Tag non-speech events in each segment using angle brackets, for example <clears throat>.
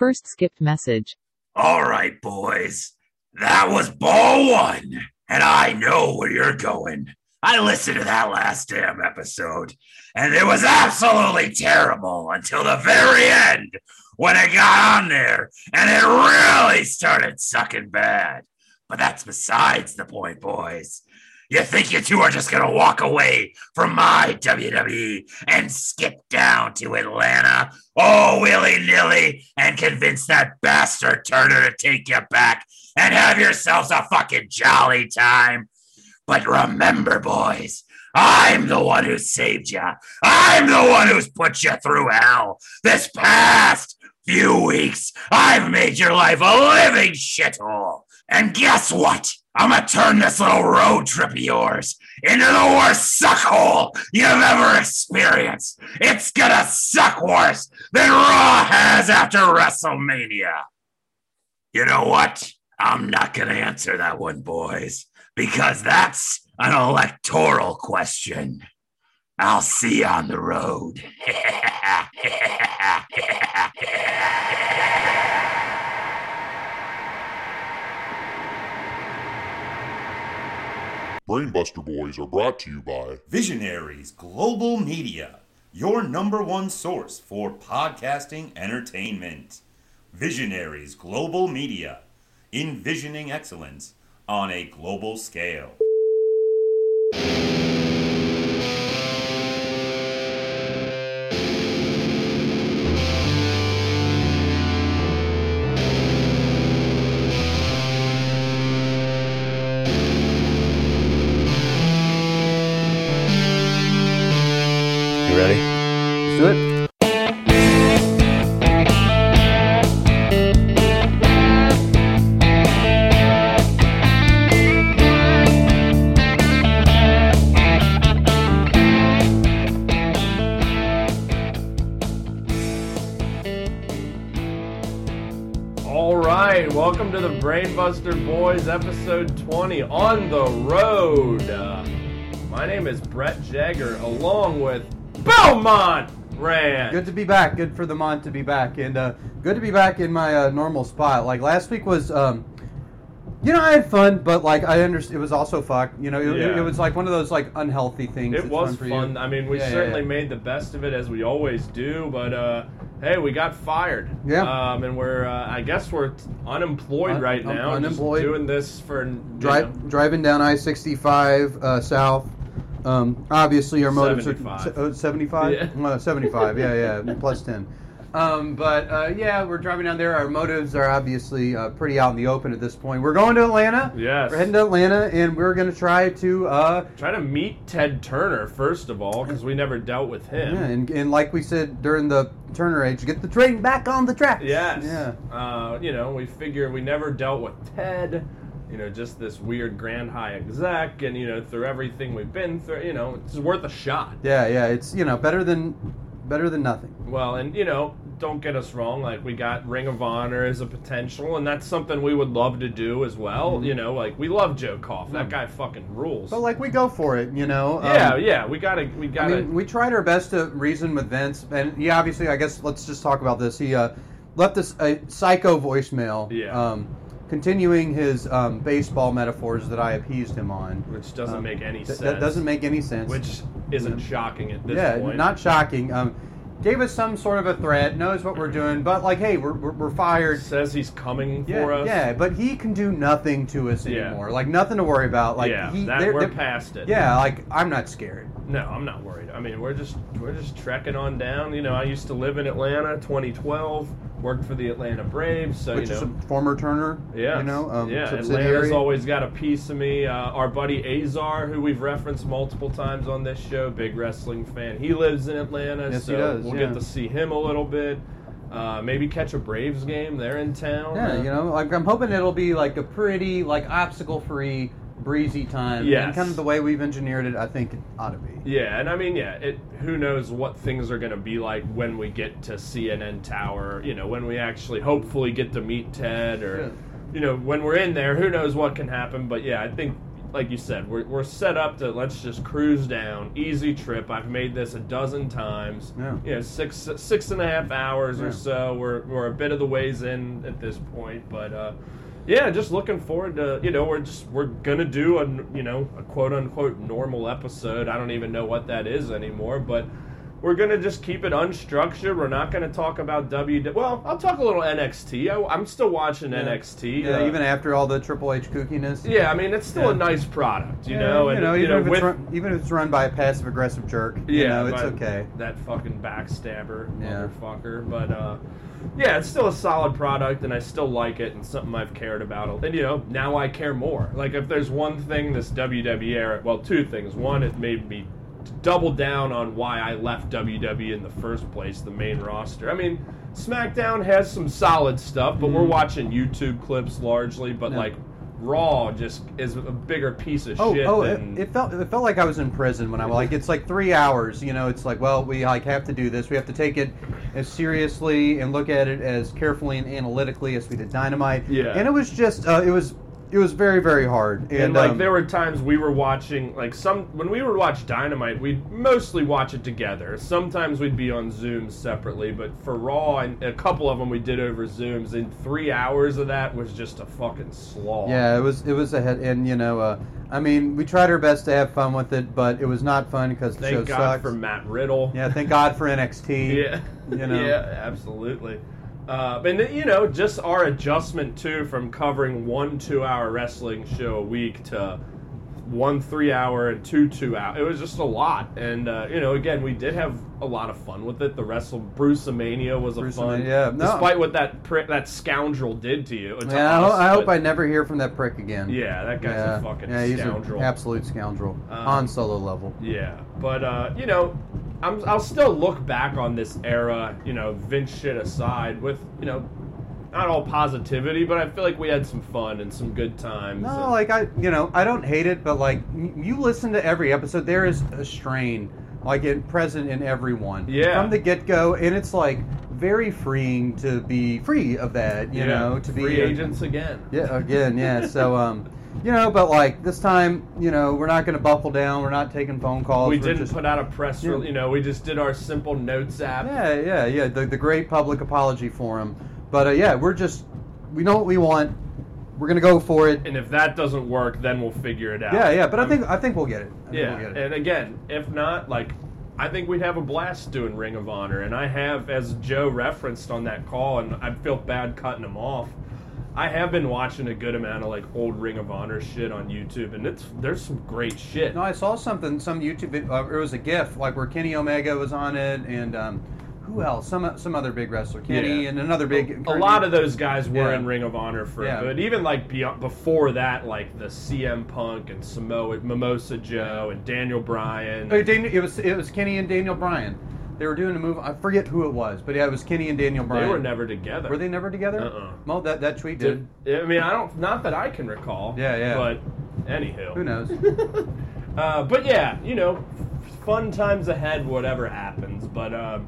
first skipped message. All right, boys. That was ball one, and I know where you're going. I listened to that last damn episode, and it was absolutely terrible until the very end when it got on there and it really started sucking bad. But that's besides the point, boys. You think you two are just gonna walk away from my WWE and skip down to Atlanta, oh willy nilly, and convince that bastard Turner to take you back and have yourselves a fucking jolly time? But remember, boys, I'm the one who saved you. I'm the one who's put you through hell this past few weeks. I've made your life a living shithole. And guess what? I'm gonna turn this little road trip of yours into the worst suckhole you've ever experienced. It's gonna suck worse than Raw has after WrestleMania. You know what? I'm not gonna answer that one, boys, because that's an electoral question. I'll see you on the road. <laughs> Brainbuster Boys are brought to you by Visionaries Global Media, your number one source for podcasting entertainment. Visionaries Global Media, envisioning excellence on a global scale. Boys, episode 20 on the road. Uh, my name is Brett Jagger, along with Belmont Rand. Good to be back. Good for the Mont to be back, and uh, good to be back in my uh, normal spot. Like last week was, um, you know, I had fun, but like I understand, it was also fuck. You know, it, it- Yeah. it was like one of those like unhealthy things. It was fun. I mean, we yeah, certainly yeah. made the best of it as we always do, but uh, hey, we got fired. Yeah. Um, and we're, uh, I guess we're unemployed Un- right un- now. just unemployed. doing this for Dri- driving down I sixty five uh, south. Um, obviously, our motives 75. are oh, 75? Yeah. Uh, 75, yeah, yeah, plus 10. Um, but uh, yeah, we're driving down there. Our motives are obviously uh, pretty out in the open at this point. We're going to Atlanta. Yes. We're heading to Atlanta, and we're going to try to uh, Try to meet Ted Turner first of all, because we never dealt with him. Yeah, and, and like we said during the Turner age, get the train back on the track. Yes. Yeah. Uh, you know, we figure we never dealt with Ted. You know, just this weird Grand High exec, and you know, through everything we've been through, you know, it's worth a shot. Yeah, yeah. It's you know better than better than nothing. Well, and you know, don't get us wrong. Like we got Ring of Honor as a potential, and that's something we would love to do as well. Mm-hmm. You know, like we love Joe Koff. That guy fucking rules. But like we go for it, you know. Um, yeah, yeah. We gotta, we gotta. mean, we tried our best to reason with Vince, and he obviously, I guess, let's just talk about this. He uh, left us a psycho voicemail, Yeah. um, continuing his um, baseball metaphors that I appeased him on. which doesn't Um, make any Th- sense. That doesn't make any sense. Which isn't shocking at this yeah, point. Yeah, not shocking. Um, gave us some sort of a threat, knows what we're doing, but like, hey, we're, we're, we're fired. says he's coming Yeah, for us. yeah, but he can do nothing to us Yeah. anymore. Like nothing to worry about. Like yeah, he, that they're- we're they're- past it. Yeah, like I'm not scared. No, I'm not worried. I mean, we're just we're just trekking on down. You know, I used to live in Atlanta, 2012. Worked for the Atlanta Braves, so Which you is know. a former Turner. Yeah, you know, um, yeah. subsidiary. Atlanta's always got a piece of me. Uh, our buddy Azar, who we've referenced multiple times on this show, big wrestling fan. He lives in Atlanta, Yes, so does, we'll yeah. get to see him a little bit. Uh, maybe catch a Braves game. They're in town. Yeah, Uh, you know, like I'm hoping it'll be like a pretty, like obstacle-free, breezy time. Yeah, And kind of the way we've engineered it, I think it ought to be. Yeah, and I mean, yeah, it. Who knows what things are going to be like when we get to CNN Tower? You know, when we actually hopefully get to meet Ted, or Yeah. you know, when we're in there, who knows what can happen? But yeah, I think like you said, we're, we're set up to let's just cruise down, easy trip. I've made this a dozen times. Yeah. You know, six six and a half hours Yeah. or so. We're we're a bit of the ways in at this point, but uh, yeah, just looking forward to you know we're just we're gonna do a you know a quote unquote normal episode. I don't even know what that is anymore, but we're gonna just keep it unstructured. We're not gonna talk about W. Well, I'll talk a little NXT. I, am still watching NXT. Yeah, uh, even after all the Triple H kookiness. yeah, I mean it's still a nice product, you Yeah, know, and you know, you even know if it's with run, even if it's run by a passive aggressive jerk, you yeah, know, it's okay. That fucking backstabber Yeah. motherfucker, but uh, yeah, it's still a solid product, and I still like it, and something I've cared about, and you know now I care more. Like if there's one thing this WWE era, well, two things. One, it made me double down on why I left WWE in the first place, the main roster. I mean, SmackDown has some solid stuff, but we're watching YouTube clips largely. But Mm-hmm. Like, Raw just is a bigger piece of Oh, shit. oh, it, than, it felt it felt like I was in prison when I was like it's like three hours. You know, it's like well, we like have to do this. We have to take it as seriously and look at it as carefully and analytically as we did Dynamite. Yeah. and it was just uh, it was it was very very hard. And, And, like um, there were times we were watching like some when we would watch Dynamite, we'd mostly watch it together. Sometimes we'd be on Zoom separately, but for Raw and a couple of them we did over Zooms. And three hours of that was just a fucking slog. Yeah, it was it was a head, and you know, uh, I mean, we tried our best to have fun with it, but it was not fun because the show Thank God sucks. for Matt Riddle. yeah, thank God for NXT. <laughs> Yeah. You know. Yeah, absolutely. Uh, and you know, just our adjustment too from covering one two-hour wrestling show a week to one three-hour and two two-hour. It was just a lot, and uh, you know, again, we did have a lot of fun with it. The wrestle Bruce-mania was a Bruce fun, yeah, no. despite what that prick, that scoundrel did to you. Yeah, I, ho- us, I hope but- I never hear from that prick again. Yeah, that guy's yeah, a fucking yeah, he's scoundrel. an absolute scoundrel Um, on solo level. Yeah, but uh, you know, I'm, I'll still look back on this era, you know, Vince shit aside, with you know, not all positivity, but I feel like we had some fun and some good times. No, and- like I, you know, I don't hate it, but like you listen to every episode, there is a strain, like in present in everyone. Yeah. From the get go, and it's like very freeing to be free of that. You yeah, know, to be free agents again. Yeah, again, yeah. <laughs> So, um, you know, but like this time, you know, we're not going to buckle down. We're not taking phone calls. We didn't just- put out a press Yeah. release. You know, we just did our simple notes app. Yeah, yeah, yeah. The, the great public apology forum. But uh, yeah, we're just we know what we want. We're gonna go for it. And if that doesn't work, then we'll figure it out. Yeah, yeah. But I think I think we'll get it. I think Yeah, we'll get it. and again, if not, like, I think we'd have a blast doing Ring of Honor. And I have, as Joe referenced on that call, and I feel bad cutting him off. I have been watching a good amount of like old Ring of Honor shit on YouTube, and it's there's some great shit. No, I saw something, some YouTube. Uh, it was a GIF, like where Kenny Omega was on it, and um, who else? Some some other big wrestler, Kenny, Yeah. and another big. a lot of those guys were Yeah. in Ring of Honor for Yeah. a good. Even like beyond, before that, like the CM Punk and Samoa Mimosa Joe and Daniel Bryan. Oh, Daniel, it was it was Kenny and Daniel Bryan. They were doing a move. I forget who it was, but yeah, it was Kenny and Daniel Bryan. They were never together. Were they never together? Uh-uh. Well, that that tweet did. Did, I mean, I don't. Not that I can recall. Yeah, yeah. But anywho, Who knows? <laughs> Uh, but yeah, you know, fun times ahead, whatever happens. But um,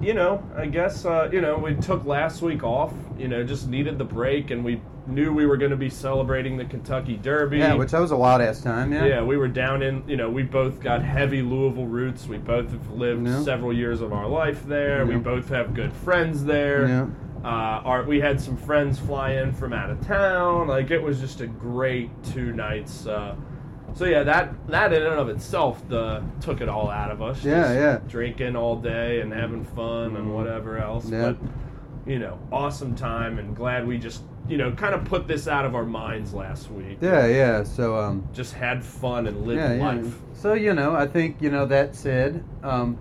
you know, I guess uh, you know we took last week off. You know, just needed the break, and we knew we were going to be celebrating the Kentucky Derby. yeah, which that was a wild ass time. Yeah. Yeah, we were down in, you know, we both got heavy Louisville roots. We both have lived Yeah. several years of our life there. We both have good friends there. Yeah. Uh, our, we had some friends fly in from out of town. Like, it was just a great two nights. Uh, so, yeah, that, that in and of itself the, took it all out of us. Yeah, yeah. Drinking all day and having fun and whatever else. Yeah. But, you know, awesome time and glad we just, you know, kind of put this out of our minds last week Yeah, yeah. So um, just had fun and lived yeah, yeah. life. So you know, I think you know that said, um,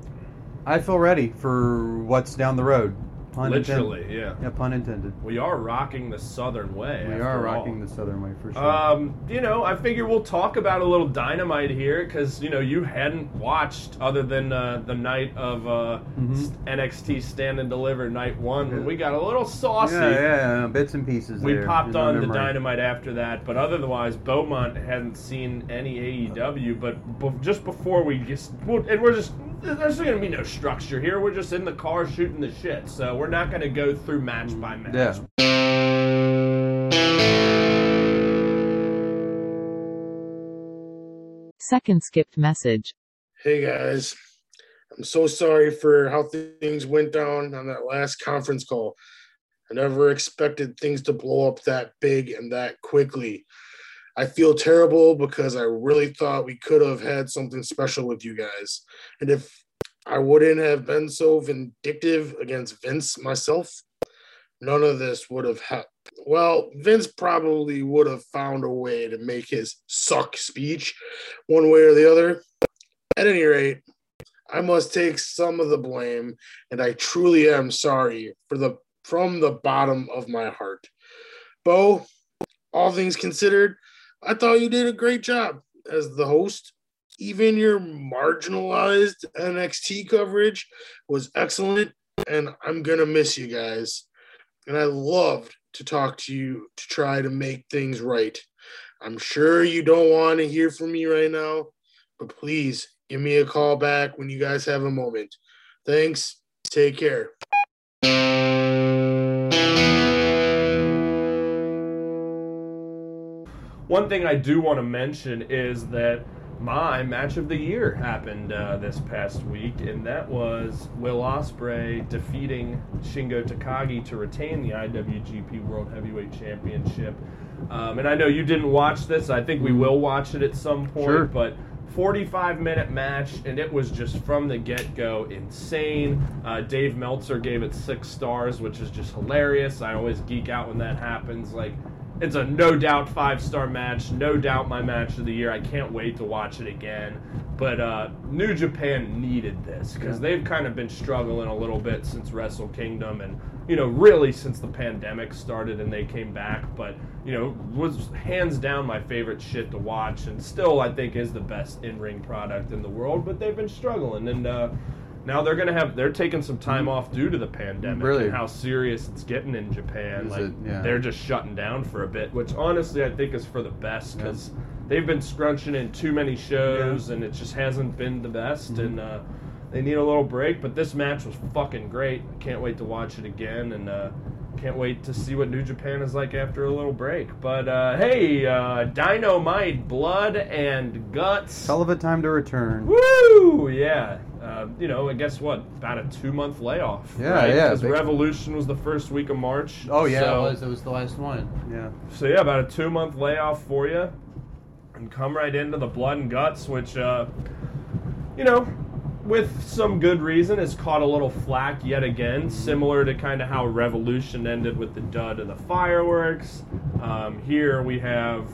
I feel ready for what's down the road. Pun Literally, intended. yeah. Yeah, pun intended. We are rocking the Southern way. We are all. rocking the Southern way for sure. Um, you know, I figure we'll talk about a little dynamite here because you know you hadn't watched other than uh, the night of uh, Mhm. s- NXT Stand and Deliver night one when Yeah. we got a little saucy. yeah, yeah, yeah, bits and pieces. We there popped on the memory. dynamite after that, but otherwise, Beaumont hadn't seen any AEW. But be- just before we just, well, and we're just, there's going to be no structure here. We're just in the car shooting the shit, so we're not going to go through match by match. Yeah. Second skipped message. Hey guys, I'm so sorry for how things went down on that last conference call. I never expected things to blow up that big and that quickly. I feel terrible because I really thought we could have had something special with you guys. And if I wouldn't have been so vindictive against Vince myself, none of this would have happened. Well, Vince probably would have found a way to make his suck speech one way or the other. At any rate, I must take some of the blame, and I truly am sorry for the from the bottom of my heart. Bo, all things considered, I thought you did a great job as the host. Even your marginalized NXT coverage was excellent, and I'm gonna miss you guys. And I loved to talk to you to try to make things right. I'm sure you don't want to hear from me right now, but please give me a call back when you guys have a moment. Thanks. Take care. One thing I do want to mention is that my match of the year happened uh, this past week, and that was Will Ospreay defeating Shingo Takagi to retain the IWGP World Heavyweight Championship. Um, and I know you didn't watch this. I think we will watch it at some point, Sure. but 45 minute match, and it was just from the get go insane. Uh, Dave Meltzer gave it six stars, which is just hilarious. I always geek out when that happens. Like, it's a no doubt five star match, no doubt my match of the year. I can't wait to watch it again. But uh, New Japan needed this because they've kind of been struggling a little bit since Wrestle Kingdom and, you know, really since the pandemic started and they came back. But, you know, was hands down my favorite shit to watch and still I think is the best in ring product in the world. But they've been struggling and, uh, now they're gonna have they're taking some time off due to the pandemic Really? and how serious it's getting in Japan. Is like it? Yeah. they're just shutting down for a bit, which honestly I think is for the best because they've been scrunching in too many shows and it just hasn't been the best Mm-hmm. and uh, they need a little break. But this match was fucking great. I can't wait to watch it again and uh, can't wait to see what New Japan is like after a little break. But uh, hey, uh, Dynamite, Blood and Guts. Hell of a time to return. Woo! Yeah. Uh, you know, and guess what? About a two month layoff. Yeah, right? yeah, Because Revolution was the first week of March. Oh yeah, so, it was. It was the last one. Yeah. So yeah, about a two month layoff for you, and come right into the blood and guts, which, uh, you know, with some good reason, has caught a little flack yet again, similar to kind of how Revolution ended with the dud of the fireworks. Um, here we have,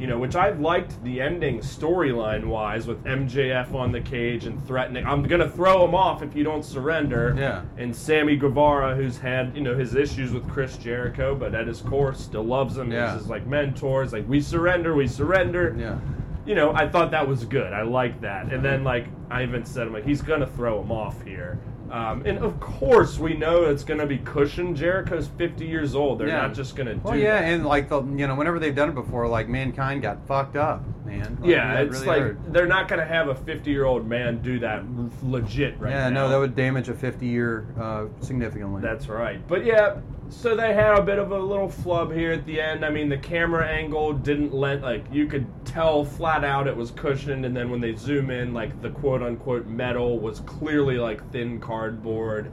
you know, which I liked the ending storyline wise with MJF on the cage and threatening, I'm gonna throw him off if you don't surrender. Yeah. And Sammy Guevara, who's had you know his issues with Chris Jericho, but at his core still loves him. Yeah. He's his like mentor. He's like, we surrender, we surrender Yeah. you know, I thought that was good. I like that. And then, like, I even said, I'm like, he's going to throw him off here. Um, and of course, we know it's going to be cushioned. Jericho's 50 years old. They're Yeah. not just going to do Well, yeah, that. and like the you know whenever they've done it before, like mankind got fucked up, man. Like, yeah, it's really like hurt. they're not going to have a 50 year old man do that legit right yeah, now. no, that would damage a 50 year uh, significantly. That's right. But yeah, so they had a bit of a little flub here at the end. I mean, the camera angle didn't let like you could tell flat out it was cushioned, and then when they zoom in, like the quote unquote metal was clearly like thin cardboard.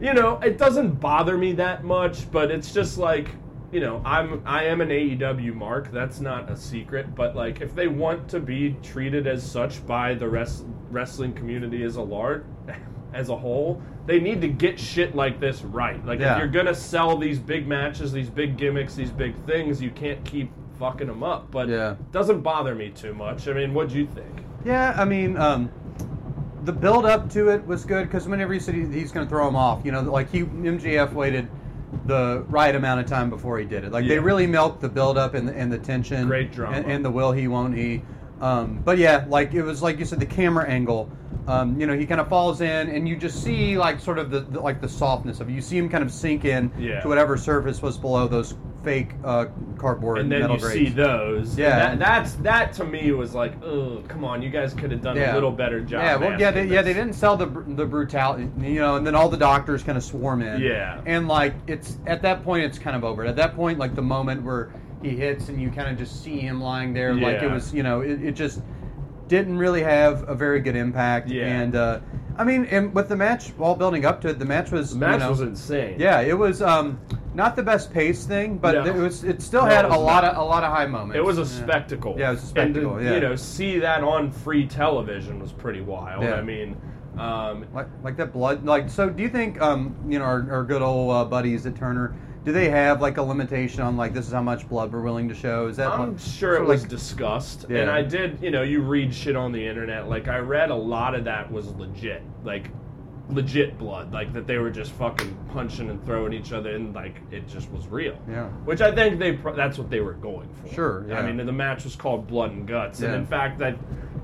You know, it doesn't bother me that much, but it's just like you know, I'm I am an AEW mark. That's not a secret. But like, if they want to be treated as such by the rest, wrestling community as a large, <laughs> as a whole, they need to get shit like this right. Like, Yeah. if you're gonna sell these big matches, these big gimmicks, these big things, you can't keep fucking them up. But Yeah. it doesn't bother me too much. I mean, what do you think? Yeah, I mean, um, the build up to it was good because whenever he said he, he's going to throw him off, you know, like he MJF waited the right amount of time before he did it. Like they really milked the build up and the, and the tension, Great drama. and, and the will he won't he. Um, but yeah, like it was like you said, the camera angle. Um, you know, he kind of falls in, and you just see like sort of the, the like the softness of it. You see him kind of sink in Yeah. to whatever surface was below those fake uh, cardboard and then metal you grates. see those. Yeah. That, that's that to me was like, oh, come on, you guys could have done a little better job. Yeah, well, yeah, they, yeah, they didn't sell the the brutality, you know, and then all the doctors kind of swarm in. Yeah. and like it's at that point, it's kind of over. At that point, like the moment where he hits and you kind of just see him lying there, like it was, you know, it, it just didn't really have a very good impact. Yeah. And uh, I mean, and with the match, all building up to it, the match was The match you know, was insane. Yeah, it was um, not the best pace thing, but No. it was. It still No, had it a lot not. of a lot of high moments. It was a Yeah. spectacle. Yeah, it was a spectacle, And to, yeah. you know, see that on free television was pretty wild. Yeah. I mean, um, Like, like that blood. Like, so do you think, um, you know, our, our good old uh, buddies at Turner, do they have like a limitation on like this is how much blood we're willing to show? Is that? I'm like- sure it was like- discussed, Yeah. and I did. You know, you read shit on the internet. Like I read a lot of that was legit, like legit blood, like that they were just fucking punching and throwing each other, and like it just was real. Yeah. Which I think they that's what they were going for. Sure, I mean, the match was called Blood and Guts, and in fact, I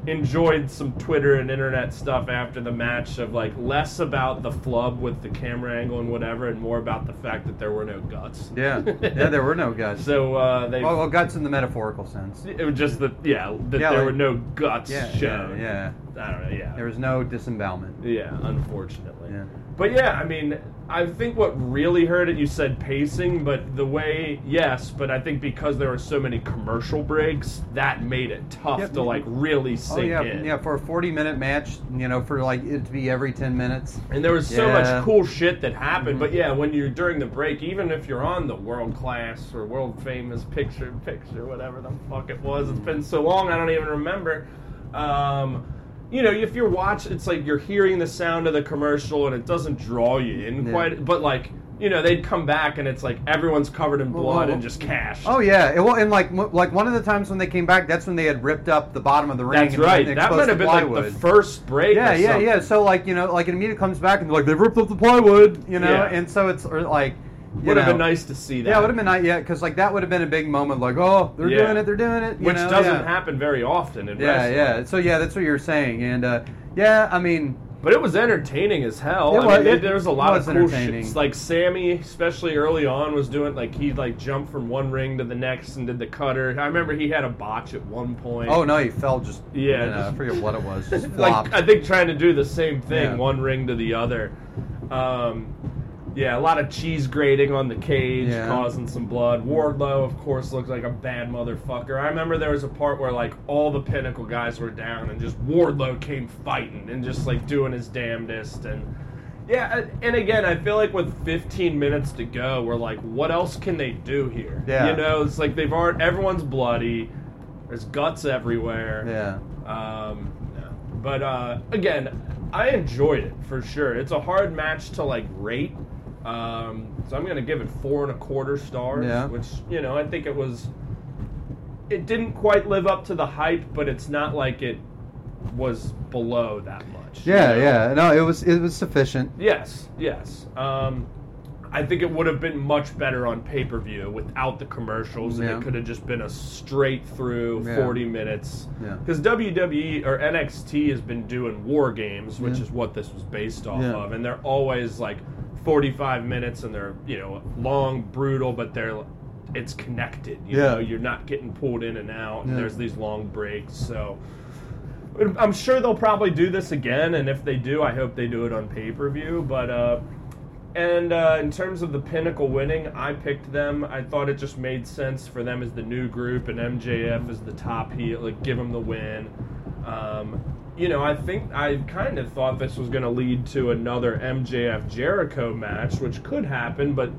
enjoyed some Twitter and internet stuff after the match of like less about the flub with the camera angle and whatever, and more about the fact that there were no guts. Yeah, yeah. There were no guts. <laughs> So uh, they. well, well, guts in the metaphorical sense. It was just that, yeah, that Yeah, there like- were no guts Yeah, shown. yeah, yeah. I don't know, yeah. There was no disembowelment. yeah, unfortunately. Yeah. But yeah, I mean, I think what really hurt it, you said pacing, but the way, yes, but I think because there were so many commercial breaks, that made it tough Yep. to like really Oh sink yeah, in. yeah. For a forty-minute match, you know, for like it to be every ten minutes. And there was so Yeah. Mm-hmm. much cool shit that happened. But yeah, when you're during the break, even if you're on the world class or world famous picture in picture, whatever the fuck it was, it's been so long I don't even remember. Um, you know, if you're watching, it's like you're hearing the sound of the commercial and it doesn't draw you in Yeah. quite. But like, you know, they'd come back and it's like everyone's covered in blood well, and just cash. Oh yeah, it, well, and like like one of the times when they came back, that's when they had ripped up the bottom of the ring. That's and, right. That might have been like the first break. Yeah, yeah, something. yeah. So like you know, like it immediately comes back and they're like they ripped up the plywood, you know, Yeah. and so it's or, like Would have been nice to see that. Yeah, it would have been nice. Yeah, because like that would have been a big moment. Like, oh, they're Yeah. doing it, they're doing it, you Which know, doesn't yeah. happen very often in Yeah, wrestling. yeah. So yeah, that's what you're saying, and uh, yeah, I mean, But it was entertaining as hell. It I mean, there- it there was a lot was of cool entertaining. shit. Like Sammy, especially early on, was doing like he like jumped from one ring to the next and did the cutter. I remember he had a botch at one point. oh no, he fell just Yeah, you know, I forget what it was, <laughs> just flopped. like I think trying to do the same thing, Yeah. one ring to the other. Um, yeah, a lot of cheese grating on the cage, Yeah. causing some blood. Wardlow, of course, looks like a bad motherfucker. I remember there was a part where like all the Pinnacle guys were down, and just Wardlow came fighting and just like doing his damnedest. And yeah, and again, I feel like with 15 minutes to go, we're like, what else can they do here? Yeah. you know, it's like they've already everyone's bloody. There's guts everywhere. yeah. Um. But uh, again, I enjoyed it for sure. It's a hard match to like rate. Um, so I'm gonna give it four and a quarter stars. Yeah. Which you know I think it was. It didn't quite live up to the hype, but it's not like it was below that much. you Yeah, know? yeah. No, it was it was sufficient. Yes, yes. Um, I think it would have been much better on pay per view without the commercials, and Yeah. it could have just been a straight through Yeah. 40 minutes. Yeah. Because WWE or NXT has been doing war games, which Yeah. is what this was based off Yeah. of, and they're always like 45 minutes, and they're you know long, brutal, but they're it's connected. You Yeah. know, you're not getting pulled in and out, and there's these long breaks, so. I'm sure they'll probably do this again, and if they do, I hope they do it on pay per view. But uh, and uh, in terms of the Pinnacle winning, I picked them. I thought it just made sense for them as the new group, and MJF as the top heel, like give them the win. Um, you know, I think I kind of thought this was going to lead to another MJF Jericho match, which could happen, but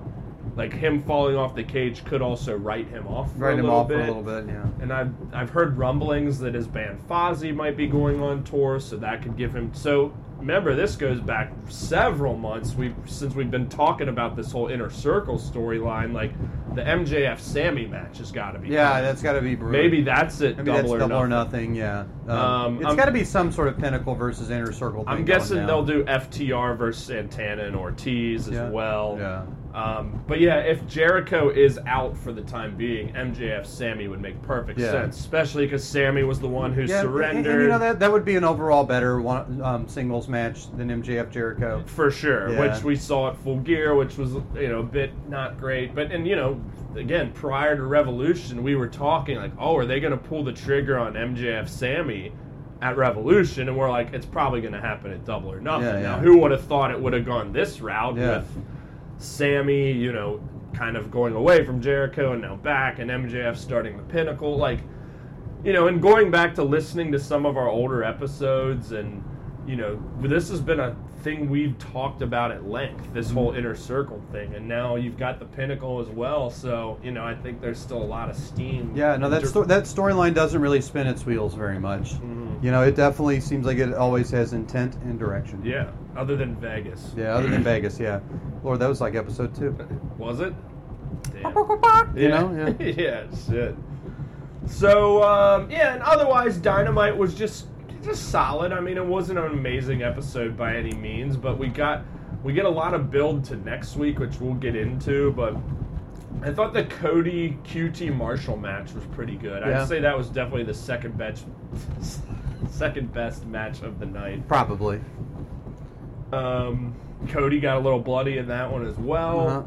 like him falling off the cage could also write him off for Write a him little off bit. for a little bit, yeah. And I've I've heard rumblings that his band Fozzy might be going on tour, so that could give him. So remember, this goes back several months. We since we've been talking about this whole inner circle storyline. Like the MJF Sammy match has got to be. Yeah, that's got to be brutal. maybe that's it. Maybe double, that's or, double nothing. or nothing. Yeah, um, Um, it's got to be some sort of pinnacle versus inner circle. Thing I'm guessing they'll do FTR versus Santana and Ortiz as Yeah. well. Yeah. Um, but yeah, if Jericho is out for the time being, MJF Sammy would make perfect Yeah. sense, especially because Sammy was the one who Yeah, and- surrendered. And, you know that that would be an overall better one, um, singles match than MJF Jericho. for sure, Yeah. which we saw at Full Gear, which was you know a bit not great. But and you know, again, prior to Revolution, we were talking like, oh, are they going to pull the trigger on MJF Sammy at Revolution? And we're like, it's probably going to happen at Double or Nothing. Now, who would have thought it would have gone this route Yeah. with Sammy, you know, kind of going away from Jericho and now back, and MJF starting the Pinnacle, like. you know, and going back to listening to some of our older episodes, and you know, this has been a thing we've talked about at length. This Mm-hmm. whole inner circle thing, and now you've got the pinnacle as well. So you know, I think there's still a lot of steam. Yeah, no, that sto- that storyline doesn't really spin its wheels very much. Mhm. You know, it definitely seems like it always has intent and direction. Yeah, other than Vegas. Yeah, other than Vegas, yeah. Lord, that was like episode two. Was it? Damn. You know, <laughs> yeah. yeah, shit. So um, yeah, and otherwise, Dynamite was just just solid. I mean, it wasn't an amazing episode by any means, but we got we get a lot of build to next week, which we'll get into. But I thought the Cody QT Marshall match was pretty good. Yeah. I'd say that was definitely the second best <laughs> second best match of the night. Probably. Um, Cody got a little bloody in that one as well. Uh-huh.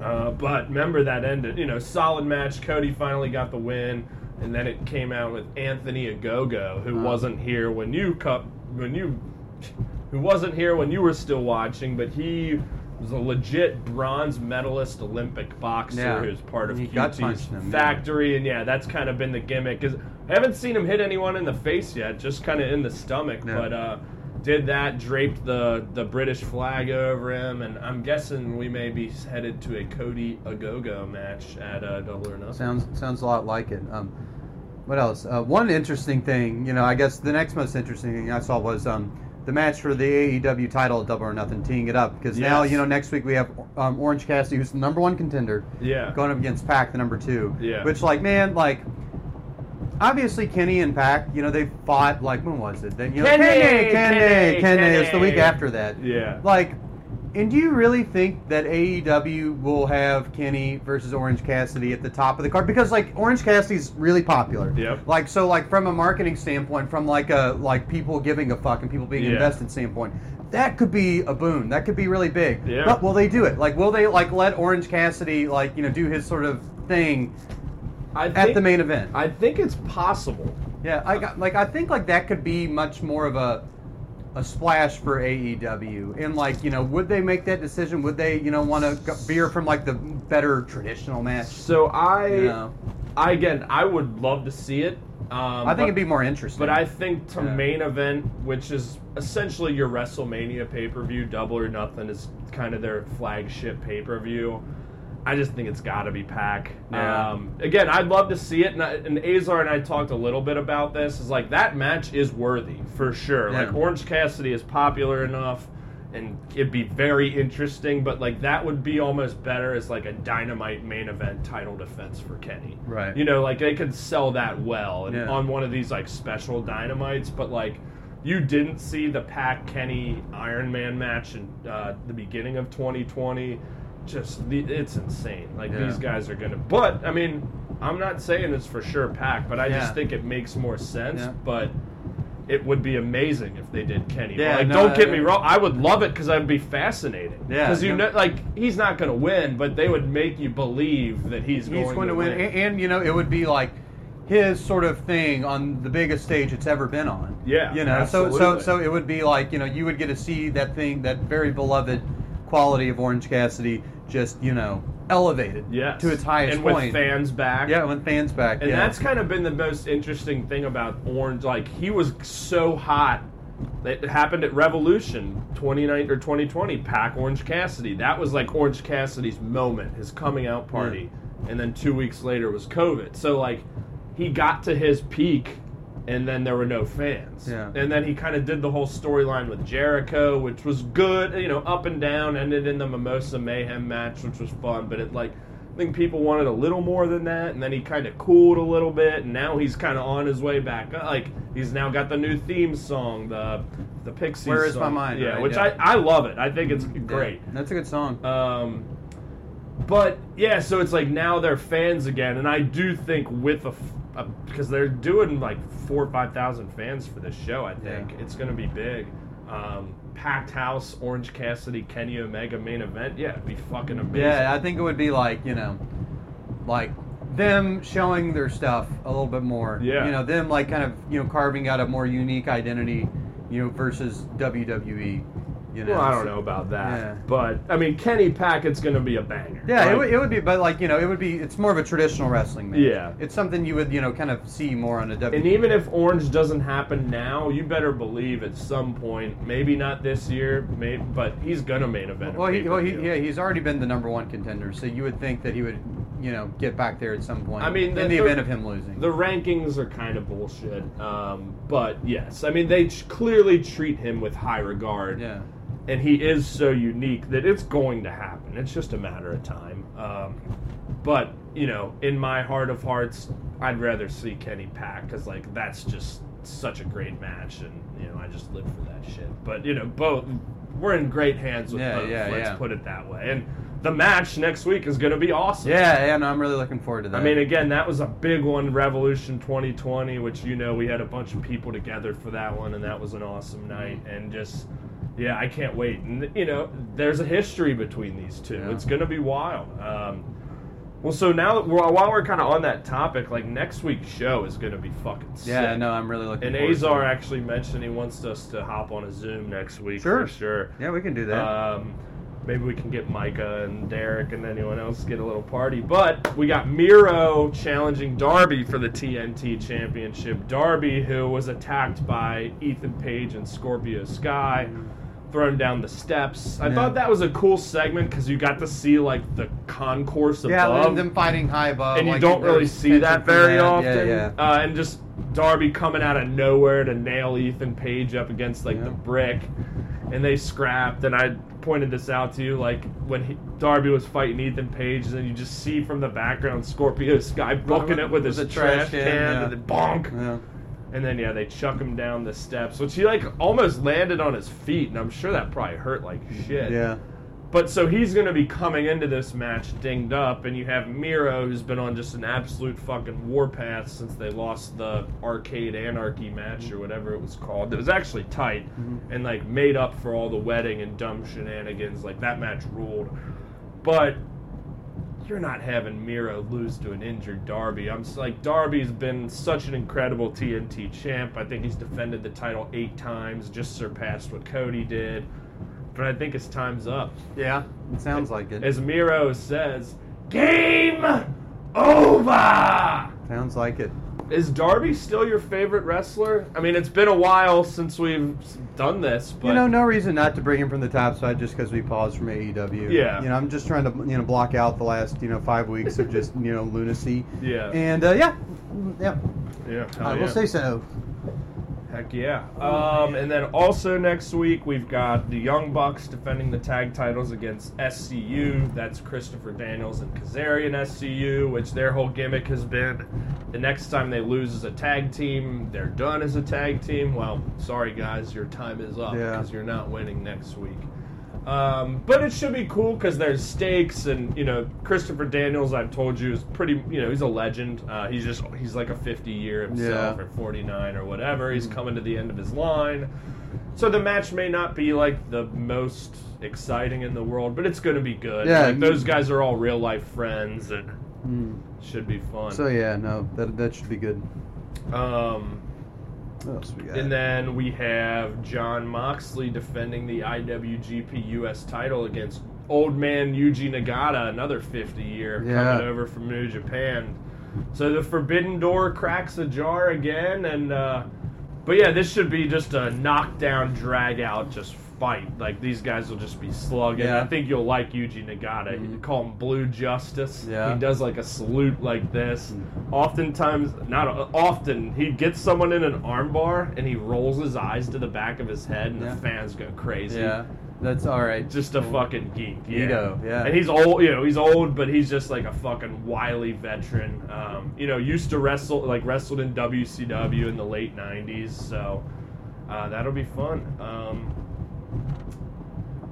Uh, but remember that ended, you know, solid match. Cody finally got the win, and then it came out with Anthony Ogogo, who Uh-huh. wasn't here when you cup when you who wasn't here when you were still watching, but he was a legit bronze medalist Olympic boxer Yeah. who's part of QT's him, yeah. factory, and yeah, that's kind of been the gimmick. Cause I haven't seen him hit anyone in the face yet, just kind of in the stomach, Yeah. but. uh did that, draped the the British flag over him, and I'm guessing we may be headed to a Cody Ogogo match at uh, Double or Nothing. Sounds sounds a lot like it. Um, what else? Uh, one interesting thing, you know, I guess the next most interesting thing I saw was um, the match for the AEW title at Double or Nothing, teeing it up because now you know next week we have um, Orange Cassidy, who's the number one contender, yeah, going up against Pac, the number two. Yeah. Which, like, man, like, obviously Kenny and Pac, you know, they fought like when was it? Then you know, Kenny, Kenny, Kenny, Kenny, It was the week after that. yeah. Like, and do you really think that AEW will have Kenny versus Orange Cassidy at the top of the card? Because like Orange Cassidy's really popular. Yep. Like so, like from a marketing standpoint, from like a like people giving a fuck and people being Yeah. invested standpoint, that could be a boon. That could be really big. Yeah. But will they do it? Like, will they like let Orange Cassidy like you know do his sort of thing I at think, the main event? I think it's possible. Yeah, I got like I think like that could be much more of a a splash for AEW. And like, you know, would they make that decision? Would they, you know, want to veer from like the better traditional match? So I, You know? I again, I would love to see it. Um, I think but- it'd be more interesting. But I think to Yeah. main event, which is essentially your WrestleMania pay per view, Double or Nothing is kind of their flagship pay per view. I just think it's got to be Pac. Yeah. Um, again, I'd love to see it, and, I, and Azar and I talked a little bit about this. Is like that match is worthy for sure. Like Orange Cassidy is popular enough, and it'd be very interesting. But like that would be almost better as like a Dynamite main event title defense for Kenny. Right. You know, like they could sell that well and Yeah. on one of these like special dynamites, but like you didn't see the Pac Kenny Iron Man match in uh, the beginning of 2020. Just the, it's insane. Like Yeah. these guys are gonna. But I mean, I'm not saying it's for sure Pac, but I Yeah. just think it makes more sense. Yeah. But it would be amazing if they did Kenny. Yeah, like, no, don't get me wrong. I would love it because I'd be fascinated. Yeah, because you know, like he's not going to win, but they would make you believe that he's, gonna win. he's going to win, And, and you know, it would be like his sort of thing on the biggest stage it's ever been on. Yeah, You know, so so so it would be like you know you would get to see that thing that very beloved quality of Orange Cassidy just you know elevated yes. to its highest and with point. fans back. Yeah, with fans back. And yeah. that's kind of been the most interesting thing about Orange. Like he was so hot. It happened at Revolution 29 or 2020. Pac Orange Cassidy. That was like Orange Cassidy's moment, his coming out party. And then two weeks later was COVID. So like he got to his peak, and then there were no fans. Yeah. And then he kind of did the whole storyline with Jericho, which was good. You know, up and down. Ended in the Mimosa Mayhem match, which was fun. But it like I think people wanted a little more than that, and then he kind of cooled a little bit, and now he's kind of on his way back. Like he's now got the new theme song, the the Pixies. Where Is My. Mind, Yeah, right, which yeah. I I love it. I think it's great. Yeah, that's a good song. Um, but yeah, so it's like now they're fans again, and I do think with a, because they're doing like four or five thousand fans for this show. I think Yeah. it's going to be big. Um, packed house, Orange Cassidy, Kenny Omega main event. Yeah, it'd be fucking amazing. Yeah, I think it would be like you know, like them showing their stuff a little bit more. Yeah. You know, them like kind of you know carving out a more unique identity, you know, versus WWE. You know, Well, I don't know about that, Yeah. but I mean, Kenny Packett's going to be a banger. Yeah, right? it, would, it would be, but like you know, it would be. It's more of a traditional wrestling match. Yeah. it's something you would you know kind of see more on a W. And even if Orange doesn't happen now, you better believe at some point, maybe not this year, maybe, but he's gonna main event. a well, he, well, he, yeah, he's already been the number one contender, so you would think that he would, you know, get back there at some point. I mean, in the- the, the- event of him losing. The rankings are kind of bullshit, um, but yes, I mean they ch- clearly treat him with high regard, yeah, and he is so unique that it's going to happen. It's just a matter of time. Um, but you know, in my heart of hearts, I'd rather see Kenny Pac because like that's just such a great match, and you know I just live for that shit. But you know, both we're in great hands with Yeah, both. yeah, let's yeah. put it that way. And the match next week is going to be awesome. yeah, yeah. No, I'm really looking forward to that. I mean, again, that was a big one, Revolution 2020, which you know we had a bunch of people together for that one, and that was an awesome night. And just, yeah, I can't wait. And you know, there's a history between these two. Yeah. It's gonna be wild. Um, well, so now we're, while we're kind of on that topic, like next week's show is gonna be fucking sick. yeah, no, I'm really looking. And forward to Azar actually mentioned he wants us to hop on a Zoom next week Sure. for sure. Yeah, we can do that. Um, maybe we can get Micah and Derek and anyone else get a little party. But we got Miro challenging Darby for the TNT Championship. Darby, who was attacked by Ethan Page and Scorpio Sky, thrown down the steps. I Yeah. thought that was a cool segment because you got to see like the concourse above. yeah, above them fighting high above, and you like, don't really see that very that. often. Yeah, yeah. Uh, and just Darby coming out of nowhere to nail Ethan Page up against like Yeah. the brick, and they scrapped. And I pointed this out to you, like when he, Darby was fighting Ethan Page, and you just see from the background Scorpio Sky booking it with his With the trash, trash can, can, yeah. and then bonk. And then yeah, they chuck him down the steps, which he like almost landed on his feet, and I'm sure that probably hurt like shit. yeah. But so he's going to be coming into this match dinged up, and you have Miro, who's been on just an absolute fucking warpath since they lost the Arcade Anarchy match or whatever it was called. It was actually tight mm-hmm. and like made up for all the wedding and dumb shenanigans. Like that match ruled. But you're not having Miro lose to an injured Darby. I'm like Darby's been such an incredible TNT champ. I think he's defended the title eight times, just surpassed what Cody did. But I think his time's up. Yeah, it sounds like it. As Miro says, "Game over." sounds like it. Is Darby still your favorite wrestler? I mean, it's been a while since we've done this, but you know, no reason not to bring him from the top side just because we paused from AEW. Yeah. You know, I'm just trying to you know block out the last you know five weeks of just you know lunacy. yeah, And uh, yeah, yeah, yeah, hell I yeah. will say so. Heck yeah. Um, and then also next week we've got the Young Bucks defending the tag titles against SCU. That's Christopher Daniels and Kazarian SCU, which their whole gimmick has been the next time they lose as a tag team, they're done as a tag team. Well, sorry guys, your time is up Yeah. because you're not winning next week. Um, but it should be cool because there's stakes, and you know Christopher Daniels. I've told you is pretty. You know he's a legend. Uh, he's just he's like a 50 year himself Yeah. or 49 or whatever. He's coming to the end of his line, so the match may not be like the most exciting in the world, but it's going to be good. Yeah, like, those guys are all real life friends, and Mm. should be fun. So yeah, no, that that should be good. um, What else we got? And then we have Jon Moxley defending the IWGP US title against old man Yuji Nagata, another 50 year Yeah. coming over from New Japan. So the Forbidden Door cracks ajar again, and uh, but yeah, this should be just a knockdown, drag out, just fight. Like these guys will just be slugging. Yeah. I think you'll like Yuji Nagata. You call him Blue Justice. Yeah. He does like a salute like this. Oftentimes, not often, he gets someone in an armbar and he rolls his eyes to the back of his head, and Yeah. the fans go crazy. yeah, that's all right. Just a fucking geek. Yeah. Neato, yeah. And he's old, you know, he's old, but he's just like a fucking wily veteran. Um, you know, used to wrestle, like wrestled in WCW in the late 90s, so uh, that'll be fun. Um,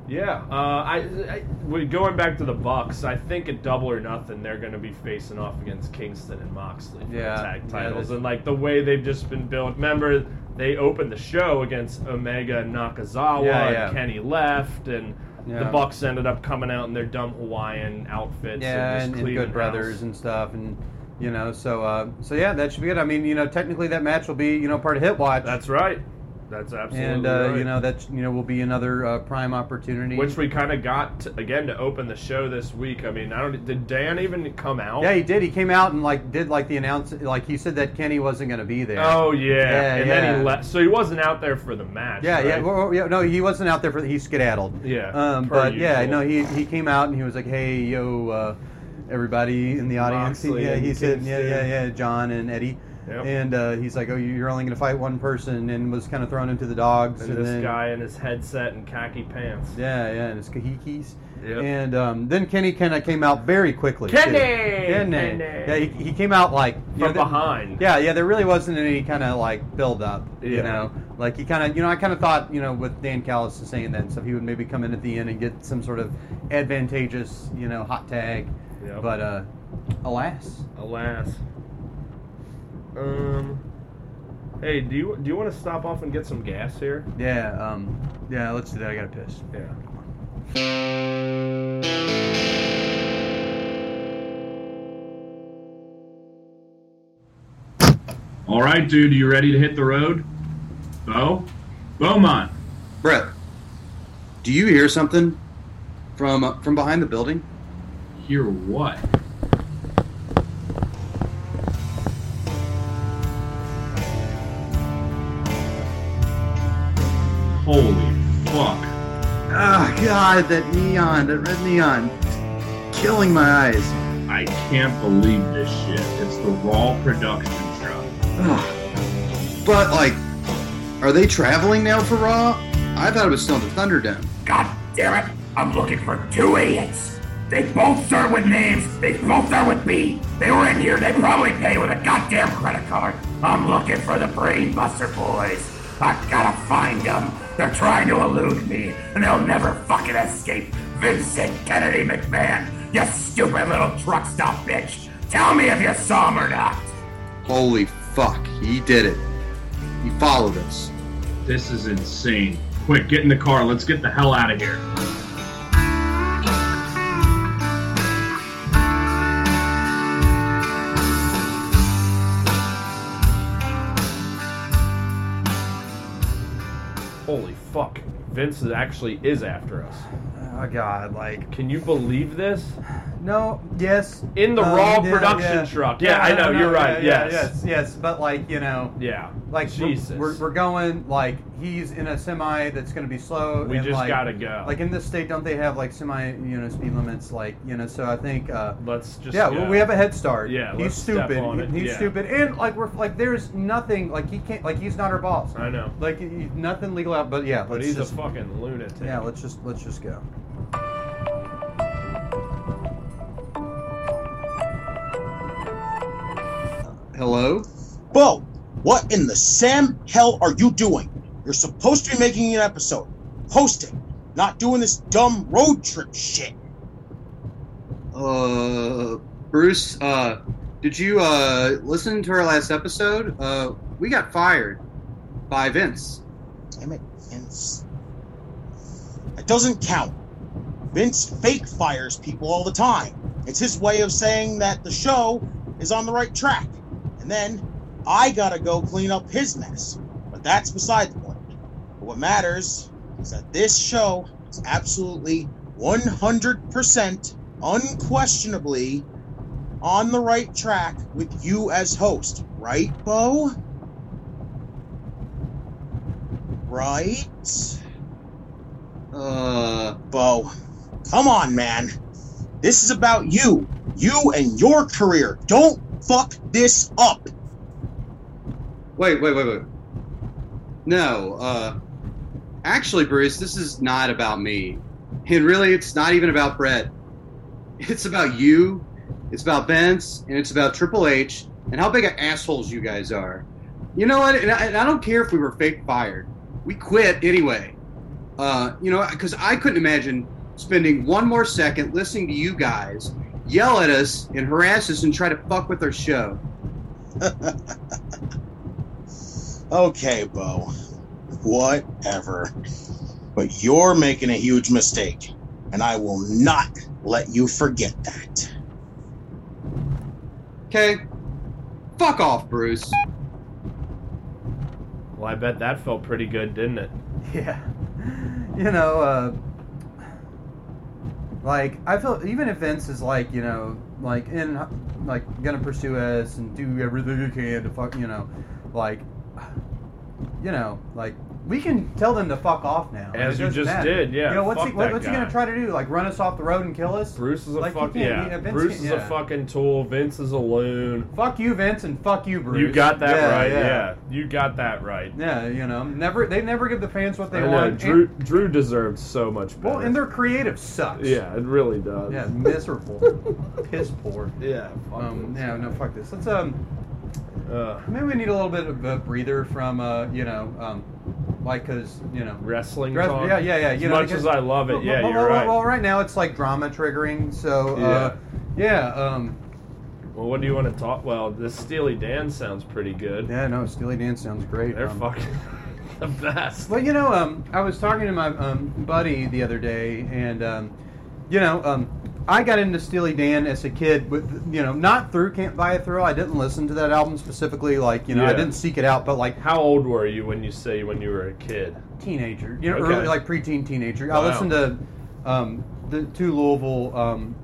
yeah, uh, I, I we going back to the Bucks. I think at Double or Nothing, they're going to be facing off against Kingston and Moxley for Yeah, the tag titles, that's- and like the way they've just been built. Remember, they opened the show against Omega and Nakazawa, Yeah, yeah. and Kenny left, and the Bucks ended up coming out in their dumb Hawaiian outfits. yeah, and, and, just and good brothers house. and stuff, and you know, so uh, so yeah, that should be good. I mean, you know, technically that match will be you know part of Hit Watch. That's right. That's absolutely and uh, right. you know that you know will be another uh, prime opportunity. Which we kind of got to, again to open the show this week. I mean, I don't. Did Don even come out? yeah, he did. He came out and like did like the announce like he said that Kenny wasn't going to be there. Oh yeah, Yeah, and then he left. So he wasn't out there for the match. Yeah, yeah, right? well, well, yeah. No, he wasn't out there for. He skedaddled. Yeah, Um, but yeah, no, he he came out and he was like, "Hey, yo, uh, everybody in the audience." Moxley yeah, he said, "Yeah, yeah, yeah." John and Eddie. Yep. And uh, he's like, "Oh, you're only going to fight one person," and was kind of thrown into the dogs. And And, this then, guy in his headset and khaki pants. Yeah, yeah, and his kahikis. Yep. And um, then Kenny kind of came out very quickly. Kenny! Kenny! Kenny! Yeah, he, he came out like From know, behind. Yeah, yeah. There really wasn't any kind of like build up. You know, like he kind of, you know, I kind of thought, you know, with Don Callis saying that and stuff, he would maybe come in at the end and get some sort of advantageous, you know, hot tag. Yep. But uh, alas, Alas. Um. Hey, do you do you want to stop off and get some gas here? yeah, um, yeah. Let's do that. I gotta piss. Yeah. All right, dude, you ready to hit the road? Bo? Beaumont. Brett, do you hear something from uh, from behind the building? Hear what? Holy fuck. Ah, God, that neon, that red neon, killing my eyes. I can't believe this shit. It's the Raw production truck. But like, are they traveling now for Raw? I thought it was still the Thunderdome. God damn it! I'm looking for two idiots. They both start with names. They both start with B. They were in here. They probably pay with a goddamn credit card. I'm looking for the Brain Buster boys. I gotta find them. They're trying to elude me, and they'll never fucking escape. Vincent Kennedy McMahon, you stupid little truck stop bitch. Tell me if you saw him or not. Holy fuck, he did it. He followed us. This is insane. Quick, get in the car. Let's get the hell out of here. Holy fuck! Vince actually is after us. Oh God, like Can you believe this? No, yes. In the um, Raw yeah, production yeah. truck. Yeah, I know. no, you're right. yes. yes, yes. But like you know, Yeah. like we're- Jesus. we're, we're going like he's in a semi that's going to be slow. We and, just like, gotta go. Like in this state, don't they have like semi you know speed limits? Like you know, so I think. uh Let's just. yeah, go. we have a head start. Yeah, he's stupid. it, He's stupid, and like we're like there's nothing like he can't like he's not our boss. I know. Like nothing legal out, but yeah, But he's just, a fucking lunatic. yeah. Let's just let's just go. Hello. Bo, what in the Sam hell are you doing? You're supposed to be making an episode, hosting, not doing this dumb road trip shit. Uh, Bruce, uh, did you uh listen to our last episode? Uh, we got fired by Vince. Damn it, Vince. That doesn't count. Vince fake fires people all the time. It's his way of saying that the show is on the right track. And then I gotta go clean up his mess. But that's beside the point. But what matters is that this show is absolutely 100% unquestionably on the right track with you as host. Right, Bo? Right? Uh, Bo, come on, man. This is about you. You and your career. Don't fuck this up. wait, wait, wait, wait. No, uh, actually, Bruce, this is not about me. And really, it's not even about Brett. It's about you, it's about Vince, and it's about Triple H, and how big of assholes you guys are. You know what? And I, and I don't care if we were fake fired. We quit anyway. Uh, you know, because I couldn't imagine spending one more second listening to you guys yell at us and harass us and try to fuck with our show. <laughs> Okay, Bo. Whatever. But you're making a huge mistake, and I will not let you forget that. Okay. Fuck off, Bruce. Well, I bet that felt pretty good, didn't it? <laughs> Yeah. You know, uh, like I feel even if Vince is like you know like in like gonna pursue us and do everything you can to fuck you know, like you know like we can tell them to fuck off now. As you just matter. did, yeah, You know what's he, what, what's he gonna try to do? Like run us off the road and kill us? Bruce is a Like, you yeah. Bruce is yeah. a fucking tool. Vince is a loon. Fuck you, Vince, and fuck you, Bruce. You got that Yeah, right. yeah. Yeah. you got that right. Yeah, you know, never they never give the fans what they I know, want. Drew Drew deserves so much better. well, and their creative sucks. yeah, it really does. Yeah, <laughs> miserable, piss poor. yeah. Fuck Um, this. yeah, no, fuck this. Let's um, Uh, maybe we need a little bit of a breather from uh, you know, um, like cause you know, wrestling Dress- talk. yeah, yeah, yeah. You as know, much because- as I love it, well, yeah, well, you're well, right. Well, right now it's like drama triggering, so uh, yeah, um, Well, what do you want to talk? Well, this Steely Dan sounds pretty good. yeah, no, Steely Dan sounds great. They're um, fucking <laughs> the best. Well, you know, um, I was talking to my um, buddy the other day, and um, you know, um, I got into Steely Dan as a kid, with you know, not through Can't Buy a Thrill. I didn't listen to that album specifically, like you know, I didn't seek it out, but like How old were you when you say when you were a kid? teenager, you know, Okay. early like preteen teenager. I listened to um, the two Louisville um,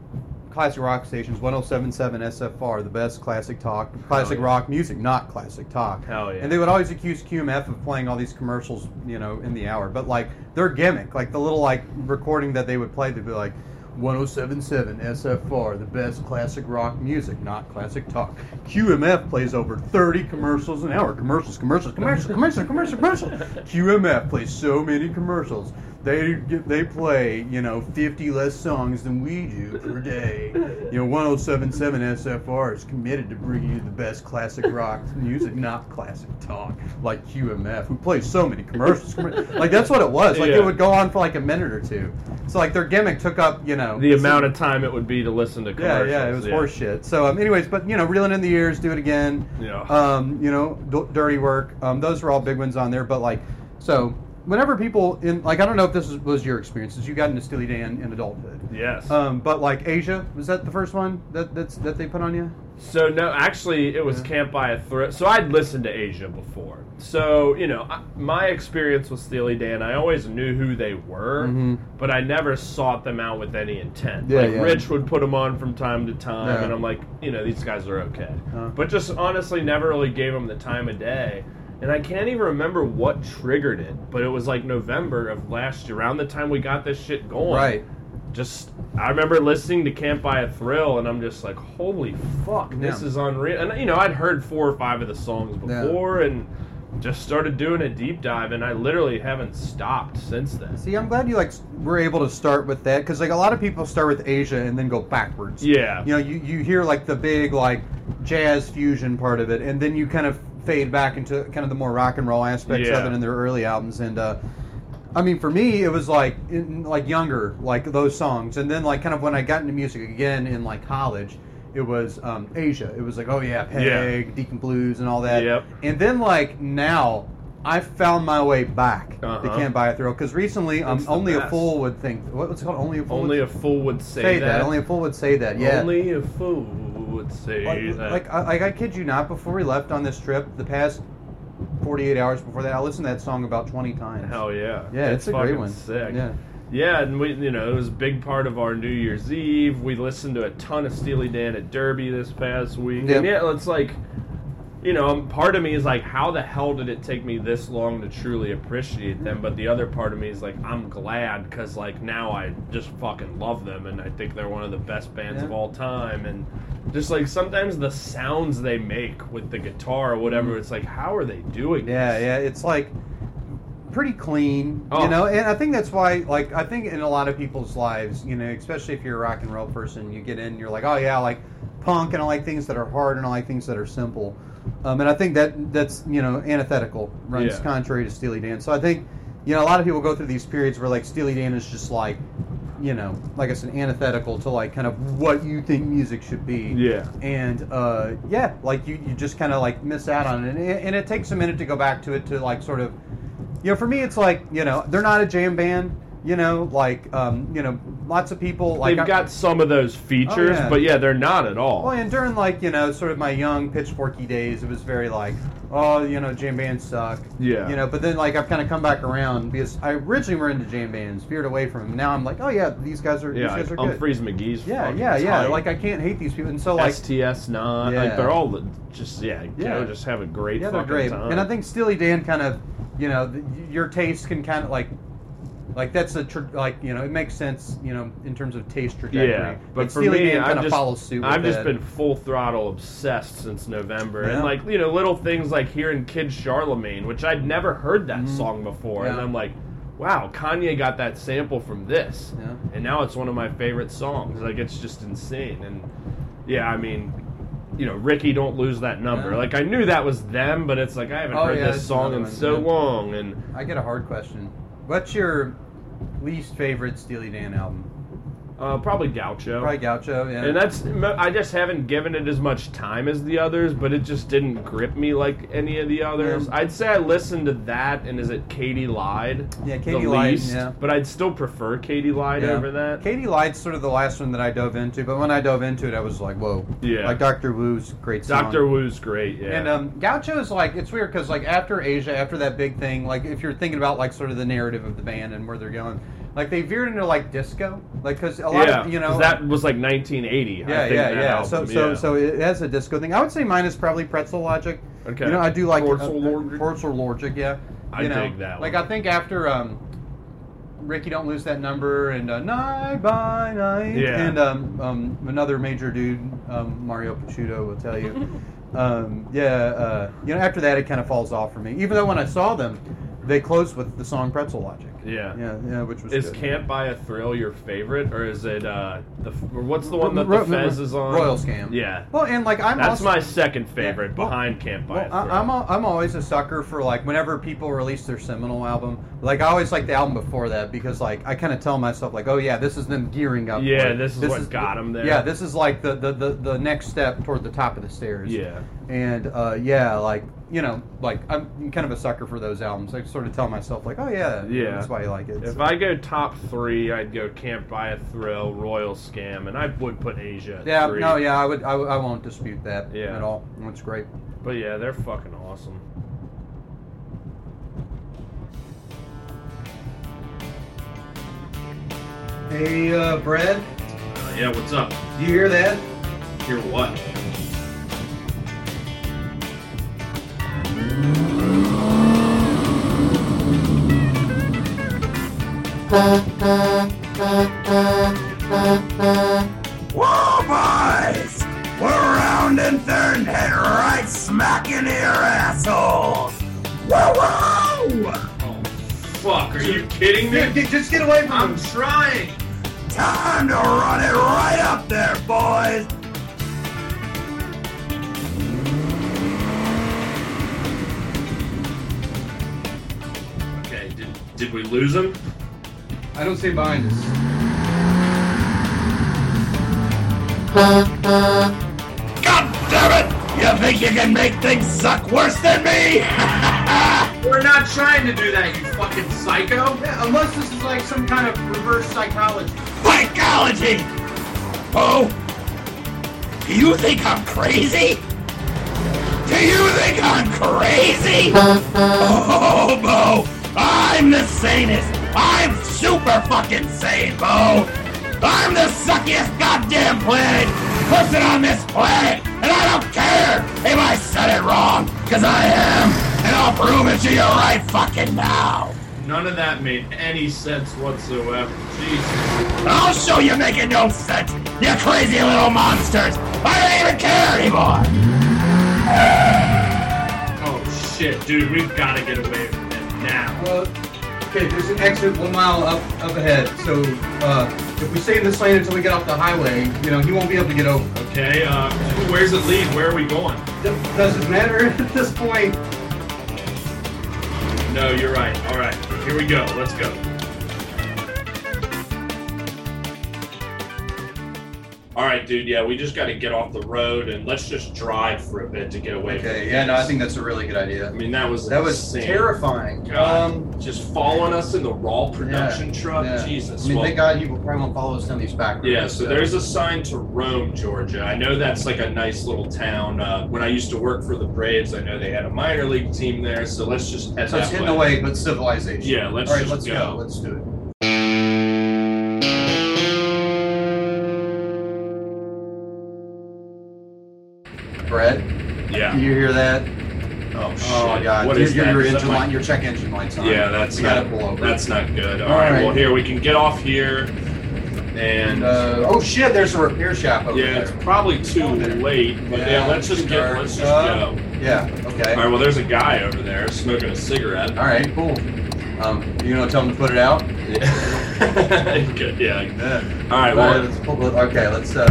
classic rock stations, 107.7 SFR, the best classic talk, classic yeah. rock music, not classic talk. Hell yeah. And they would always accuse QMF of playing all these commercials, you know, in the hour. But like their gimmick, like the little like recording that they would play, they'd be like. 1077 SFR, the best classic rock music, not classic talk. QMF plays over 30 commercials an hour. Commercials, commercials, commercials, commercials, commercials, commercials. QMF plays so many commercials. They they play, you know, 50 less songs than we do per day. You know, 1077 SFR is committed to bringing you the best classic rock <laughs> music, not classic talk, like QMF, who plays so many commercials. Like that's what it was. Like Yeah. it would go on for like a minute or two. So like their gimmick took up, you know, The amount of time it would be to listen to yeah, commercials. yeah, it was horse shit. So, um, anyways, but you know, reeling in the years, do it again. Yeah. Um, you know, D- dirty work. Um, those were all big ones on there. But like, so whenever people in like, I don't know if this was, was your experience as you got into Steely Dan in adulthood. Yes. Um, but like Aja, was that the first one that that's that they put on you? So no, actually, it was Can't Buy a Thrill. So I'd listened to Aja before. So you know, I, my experience with Steely Dan, I always knew who they were, Mhm. but I never sought them out with any intent. Yeah, like yeah. Rich would put them on from time to time, Yeah. and I'm like, you know, these guys are okay. Uh. But just honestly, never really gave them the time of day. And I can't even remember what triggered it, but it was like November of last year, around the time we got this shit going Right. just I remember listening to Can't Buy a Thrill and I'm just like, holy fuck, this Yeah. is unreal. And you know, I'd heard four or five of the songs Yeah. before and just started doing a deep dive and I literally haven't stopped since then. See, I'm glad you like were able to start with that because like a lot of people start with Aja and then go backwards. Yeah. You know, you, you hear like the big like jazz fusion part of it, and then you kind of fade back into kind of the more rock and roll aspects Yeah. of it in their early albums. And uh, I mean, for me, it was like in, like younger, like those songs, and then like kind of when I got into music again in like college. It was um, Aja. It was like, oh yeah, Peg, Deacon Blues, and all that. Yep. And then like now, I found my way back to Uh-huh. Can't Buy a Thrill because recently, um, only a fool would think. What was it called? Only a fool. Only would a fool would say, say that. that. Only a fool would say that. Yeah. Only a fool would say like, that. like, I, like I kid you not. Before we left on this trip, the past forty-eight hours before that, I listened to that song about twenty times. Hell yeah. Yeah, it's, a great fucking one. Sick. Yeah. Yeah, and we, you know, it was a big part of our New Year's Eve. We listened to a ton of Steely Dan at Derby this past week. Yep. And yeah, it's like, you know, part of me is like, how the hell did it take me this long to truly appreciate them? But the other part of me is like, I'm glad because like now I just fucking love them, and I think they're one of the best bands Yeah. of all time. And just like sometimes the sounds they make with the guitar or whatever, it's like, how are they doing? Mm-hmm. Yeah, this? yeah. It's like pretty clean, Oh. you know. And I think that's why, like, I think in a lot of people's lives, you know, especially if you're a rock and roll person, you get in, you're like, oh yeah, I like punk, and I like things that are hard, and I like things that are simple. Um, and I think that that's you know antithetical, runs Yeah. contrary to Steely Dan. So I think you know a lot of people go through these periods where like Steely Dan is just like, you know, like I said, antithetical to like kind of what you think music should be. Yeah. And uh, yeah, like you, you just kind of like miss out on it, and, it, and it takes a minute to go back to it to like sort of, you know, for me it's like you know they're not a jam band, You know, like um, you know, lots of people like They've I- got some of those features, yeah. but yeah, they're not at all. Well, and during like you know, sort of my young pitchforky days, it was very like, oh, you know, jam bands suck. Yeah. You know, but then like I've kind of come back around because I originally were into jam bands, veered away from them. Now I'm like, oh yeah, these guys are yeah, these guys are good. McGee's. Yeah, yeah, yeah. tight. Like I can't hate these people, and so like STS not Yeah. like they're all just yeah, you Yeah. know, just have a great yeah, they're great. time. And I think Steely Dan kind of, you know, your taste can kind of like. Like that's a tr- like you know it makes sense you know in terms of taste trajectory. Yeah, but Like, for Steely me, Dan I've kind of just, follows suit. I've just that. been full throttle obsessed since November, Yeah. and like you know little things like hearing Kid Charlemagne, which I'd never heard that Mhm. song before, and I'm like, wow, Kanye got that sample from this, Yeah. and now it's one of my favorite songs. Like it's just insane, and yeah, I mean. You know, Rikki, don't lose that number. Yeah. Like I knew that was them, but it's like I haven't Oh, heard yeah, this song in one, so yeah. long, and I get a hard question. What's your least favorite Steely Dan album? Uh, probably Gaucho. Probably Gaucho. Yeah. And that's I just haven't given it as much time as the others, but it just didn't grip me like any of the others. Yeah. I'd say I listened to that and is it Katy Lied? Yeah, Katy Lied, least, yeah. But I'd still prefer Katy Lied Yeah. over that. Katy Lied's sort of the last one that I dove into, but when I dove into it, I was like, whoa. Yeah. Like Doctor Wu's great song. Doctor Wu's great, yeah. And um, Gaucho is like it's weird because like after Aja, after that big thing, like if you're thinking about like sort of the narrative of the band and where they're going, like they veered into like disco, like because a lot yeah, of you know that was like 1980. yeah I think, yeah yeah. album, so so yeah. so it has a disco thing. I would say mine is probably Pretzel Logic. Okay. You know I do like Pretzel uh, Logic? Pretzel Logic, yeah. I know, dig that Like one. I think after um, Rikki don't lose that number and uh, night by night Yeah. and um, um, another major dude um, Mario Pachuto will tell you <laughs> um, yeah uh, you know after that it kind of falls off for me even though when I saw them they closed with the song Pretzel Logic yeah. yeah yeah which was Is good. Can't Buy a Thrill your favorite, or is it uh, the or what's the one that Ro- the Fez is on? Royal Scam Yeah, well and like I'm that's also, my second favorite Yeah, well- behind Can't Buy Well, a Thrill. I, I'm al- I'm always a sucker for like whenever people release their seminal album. Like I always like the album before that because like I kind of tell myself like, oh yeah, this is them gearing up. Yeah, it. this is what them there. Yeah, this is like the, the, the, the next step toward the top of the stairs. Yeah. And uh, yeah, like you know, like I'm kind of a sucker for those albums. I sort of tell myself like, oh yeah, Yeah. that's why you like it. If So- I go top three, I'd go Can't Buy a Thrill, Royal Scam, and I would put Aja. At yeah, three. no, yeah, I would, I, I won't dispute that Yeah. at all. That's great. But yeah, they're fucking awesome. Hey, uh, Brad, Uh, yeah, what's up? do you hear that? Hear what? Whoa, boys! We're rounding third and head right smack into your assholes! Whoa, whoa! Oh, fuck! Are you kidding me? Dude, just get away from I'm him. trying. Time to run it right up there, boys! Did, did we lose him? I don't see behind us. God damn it! You think you can make things suck worse than me? <laughs> We're not trying to do that, you fucking psycho. Yeah, unless this is like some kind of reverse psychology. Psychology! Oh! Do you think I'm crazy? Do you think I'm crazy? <laughs> Oh, Bo! I'm the sanest! I'm super fucking sane, Bo! I'm the suckiest goddamn planet person on this planet! And I don't care if I said it wrong, because I am! And I'll prove it to you right fucking now! None of that made any sense whatsoever. Jesus. I'll show you making no sense, you crazy little monsters! I don't even care anymore! Oh shit, dude, we've got to get away from now. Well, okay, there's an exit one mile up up ahead. So uh, if we stay in this lane until we get off the highway, you know, he won't be able to get over. Okay, uh, where's it lead? Where are we going? It doesn't matter <laughs> at this point. No, you're right. All right, here we go. Let's go. All right, dude. Yeah, we just got to get off the road and let's just drive for a bit to get away. from Okay, yeah, no, I think that's a really good idea. I mean, that was That was terrifying. God, Um, just following us in the raw production truck. yeah. Jesus. I mean, Well, thank God you probably won't follow us down these back roads. Yeah, so there's a sign to Rome, Georgia. I know that's like a nice little town. Uh, when I used to work for the Braves, I know they had a minor league team there. So let's just head So it's that hidden away, but civilization. Yeah, let's All right, just let's go. go. Let's do it. Brett, Yeah. do you hear that? Oh shit. Oh God! What your, is your, that? your Is that engine my- light, your check engine lights on. Yeah, that's we not. gotta pull over. That's not good. All All right. right. Well, here we can get off here, and Uh, oh shit! There's a repair shop over yeah, there. Yeah, it's probably too late. But yeah, Yeah, let's just get. Let's just Uh, go. Yeah. Okay. All right. Well, there's a guy over there smoking a cigarette. All right. Cool. Um, you gonna tell him to put it out? <laughs> Yeah. <laughs> Good. Yeah. Yeah. All right. Right. Well, Let's pull. Okay. Let's. Uh,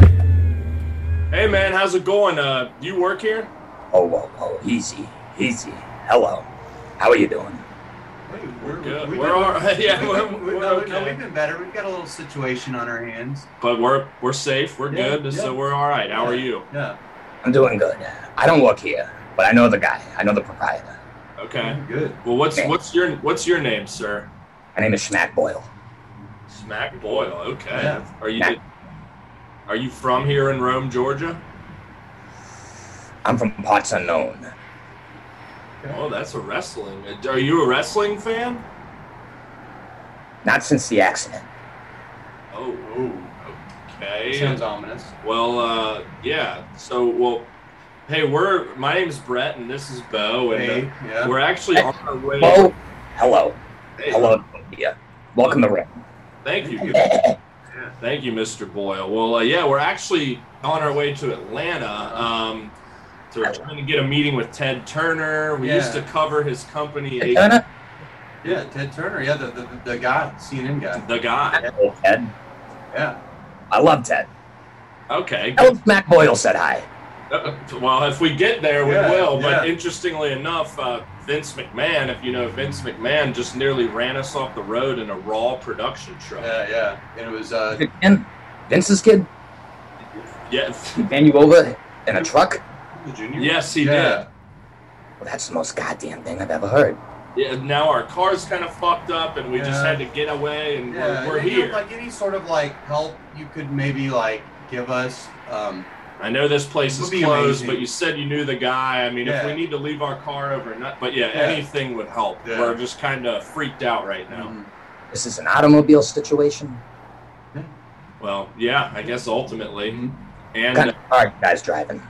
hey man, how's it going? Uh, you work here? Oh, whoa, whoa, easy, easy. Hello. How are you doing? we're good. we've We're been- all right. <laughs> Yeah, we've we're- been- we're no, okay. no, we've been better. We've got a little situation on our hands. But we're we're safe. We're Yeah, good. yeah. So we're all right. How are you? Yeah. I'm doing good. I don't work here, but I know the guy. I know the proprietor. Okay. Good. Well, what's what's your what's your name, sir? My name is Schmack Boyle. Smack Boyle. Okay. Yeah. Are you Smack. Are you from here in Rome, Georgia? I'm from parts unknown. Oh, that's a wrestling. Are you a wrestling fan? Not since the accident. Oh. Okay. Sounds ominous. Well, uh, yeah. So, well, hey, we're my name's Brett and this is Bo, and Hey. uh, Yeah. we're actually on our way. Bo, hello. Hey, Hello. Yeah. Welcome to Ring. Thank you. <laughs> Thank you, Mr. Boyle. Well, uh, yeah, we're actually on our way to Atlanta. Um, so we're trying to get a meeting with Ted Turner. We Yeah. used to cover his company, Hey, Turner? Yeah. Ted Turner. Yeah. The the, the guy, CNN guy. the guy. Ted. Yeah. I love Ted. Okay. Tell him Mac Boyle said hi. <laughs> Well, if we get there, we Yeah, will. But yeah. interestingly enough, uh, Vince McMahon, if you know Vince McMahon, just nearly ran us off the road in a Raw production truck. Yeah. Yeah. And it was. Uh, And Vince's kid Yeah. ran you over in a truck? yes, he yeah. Well, that's the most goddamn thing I've ever heard. Yeah. Now our car's kind of fucked up, and we just had to get away, and Yeah. we're, we're and, you know, here. Like any sort of like help you could maybe like give us. Um, I know this place is closed, amazing. but you said you knew the guy. I mean, if we need to leave our car overnight, but yeah, Yeah. anything would help. Yeah. We're just kind of freaked out right now. mhm. This is an automobile situation. Well, yeah, I guess ultimately, Mhm. and What kind of car you guys driving?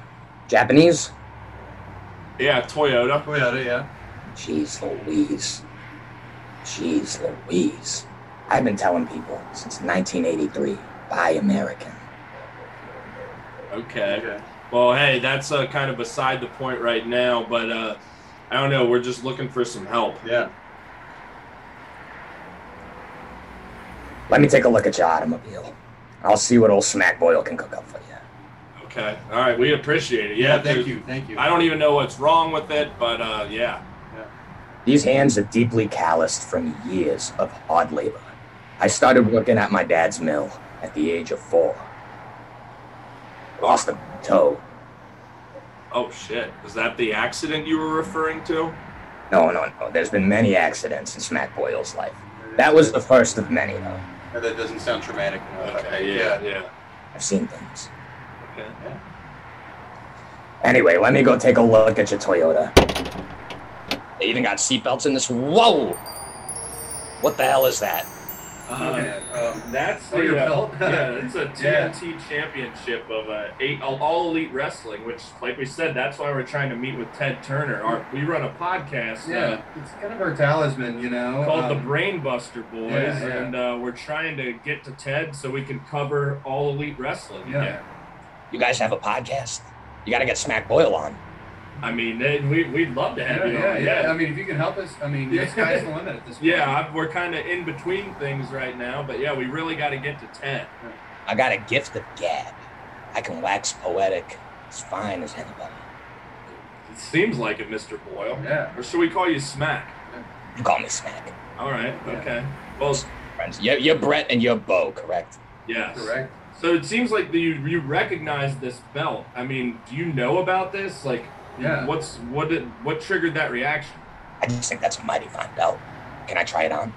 Japanese? yeah, Toyota. Toyota. Yeah. Jeez Louise. Jeez Louise. I've been telling people since 1983 buy American. Okay. Okay. Well, hey, that's uh, kind of beside the point right now, but uh, I don't know. We're just looking for some help. Yeah. Let me take a look at your automobile. I'll see what old Smack Boyle can cook up for you. Okay. All right. We appreciate it. Yeah. Yeah. thank you. Thank you. I don't even know what's wrong with it, but uh, yeah. These hands are deeply calloused from years of hard labor. I started working at my dad's mill at the age of four. Lost a toe. Oh shit. Is that the accident you were referring to? No, no, no. There's been many accidents in Smack Boyle's life. That was the first of many, though. Yeah, that doesn't sound traumatic enough. Okay. Yeah. Yeah. I've seen things. Okay. Anyway, let me go take a look at your Toyota. They even got seatbelts in this. Whoa! What the hell is that? Okay, um, That's Oh, your uh, belt? <laughs> yeah, <laughs> it's a Yeah. TNT championship of uh, eight all, all elite wrestling. Which, like we said, that's why we're trying to meet with Ted Turner. Our, we run a podcast. uh, Yeah, it's kind of our talisman, you know. called um, the Brainbuster Boys, yeah, yeah. and uh, we're trying to get to Ted so we can cover all elite wrestling. Yeah. again. You guys have a podcast? You gotta get Smack Boyle on. I mean, they, we we'd love to have Yeah, you yeah, on. yeah. I mean, if you can help us, I mean, the sky's the limit at this point. Yeah, I- we're kind of in between things right now, but yeah, we really got to get to Ted. I got a gift of gab. I can wax poetic as fine as anybody. It seems like it, Mr. Boyle. Yeah. Or should we call you Smack? You call me Smack. All right. Yeah. Okay. Well, Friends, you're, you're Brett and you're Bo, correct? yes. Correct. So it seems like you you recognize this belt. I mean, do you know about this? Like, Yeah. what's what did what triggered that reaction? I just think that's a mighty fine belt. Can I try it on?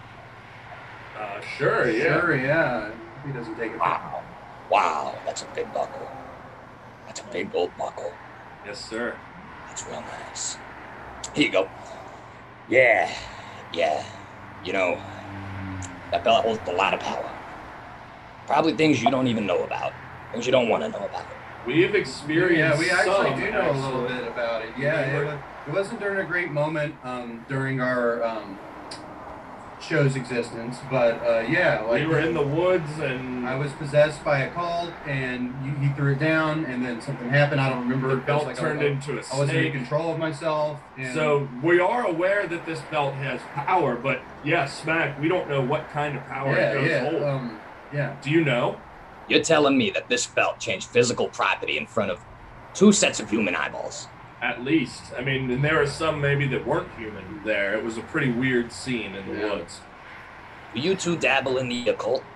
Uh, sure, yeah. Sure, yeah. He doesn't take it. Wow. Wow, that's a big buckle. That's a big gold buckle. Yes, sir. That's real nice. Here you go. Yeah, yeah. You know, that belt holds a lot of power. Probably things you don't even know about. Things you don't want to know about. We've experienced. Yeah, we actually do know a little bit about it. Yeah, it, it wasn't during a great moment um, during our um, show's existence, but uh, yeah, like we were in the woods and I was possessed by a cult, and you, he threw it down, and then something happened. I don't remember. the belt like turned I, into a I wasn't in snake. control of myself. So we are aware that this belt has power, but yeah, smack. We don't know what kind of power yeah, it does yeah, hold. um, yeah. Do you know? You're telling me that this belt changed physical property in front of two sets of human eyeballs. At least, I mean, and there are some maybe that weren't human there. It was a pretty weird scene in the Yeah. woods. Do you two dabble in the occult? <laughs>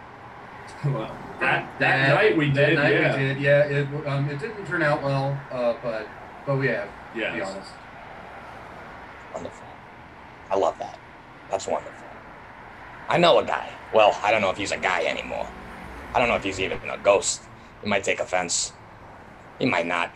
Well, that that night we that did, night yeah, we did. Yeah, it um, it didn't turn out well, uh, but but we have. Yeah. be Yes. honest. Wonderful. I love that. That's wonderful. I know a guy. Well, I don't know if he's a guy anymore. I don't know if he's even a ghost. He might take offense. He might not.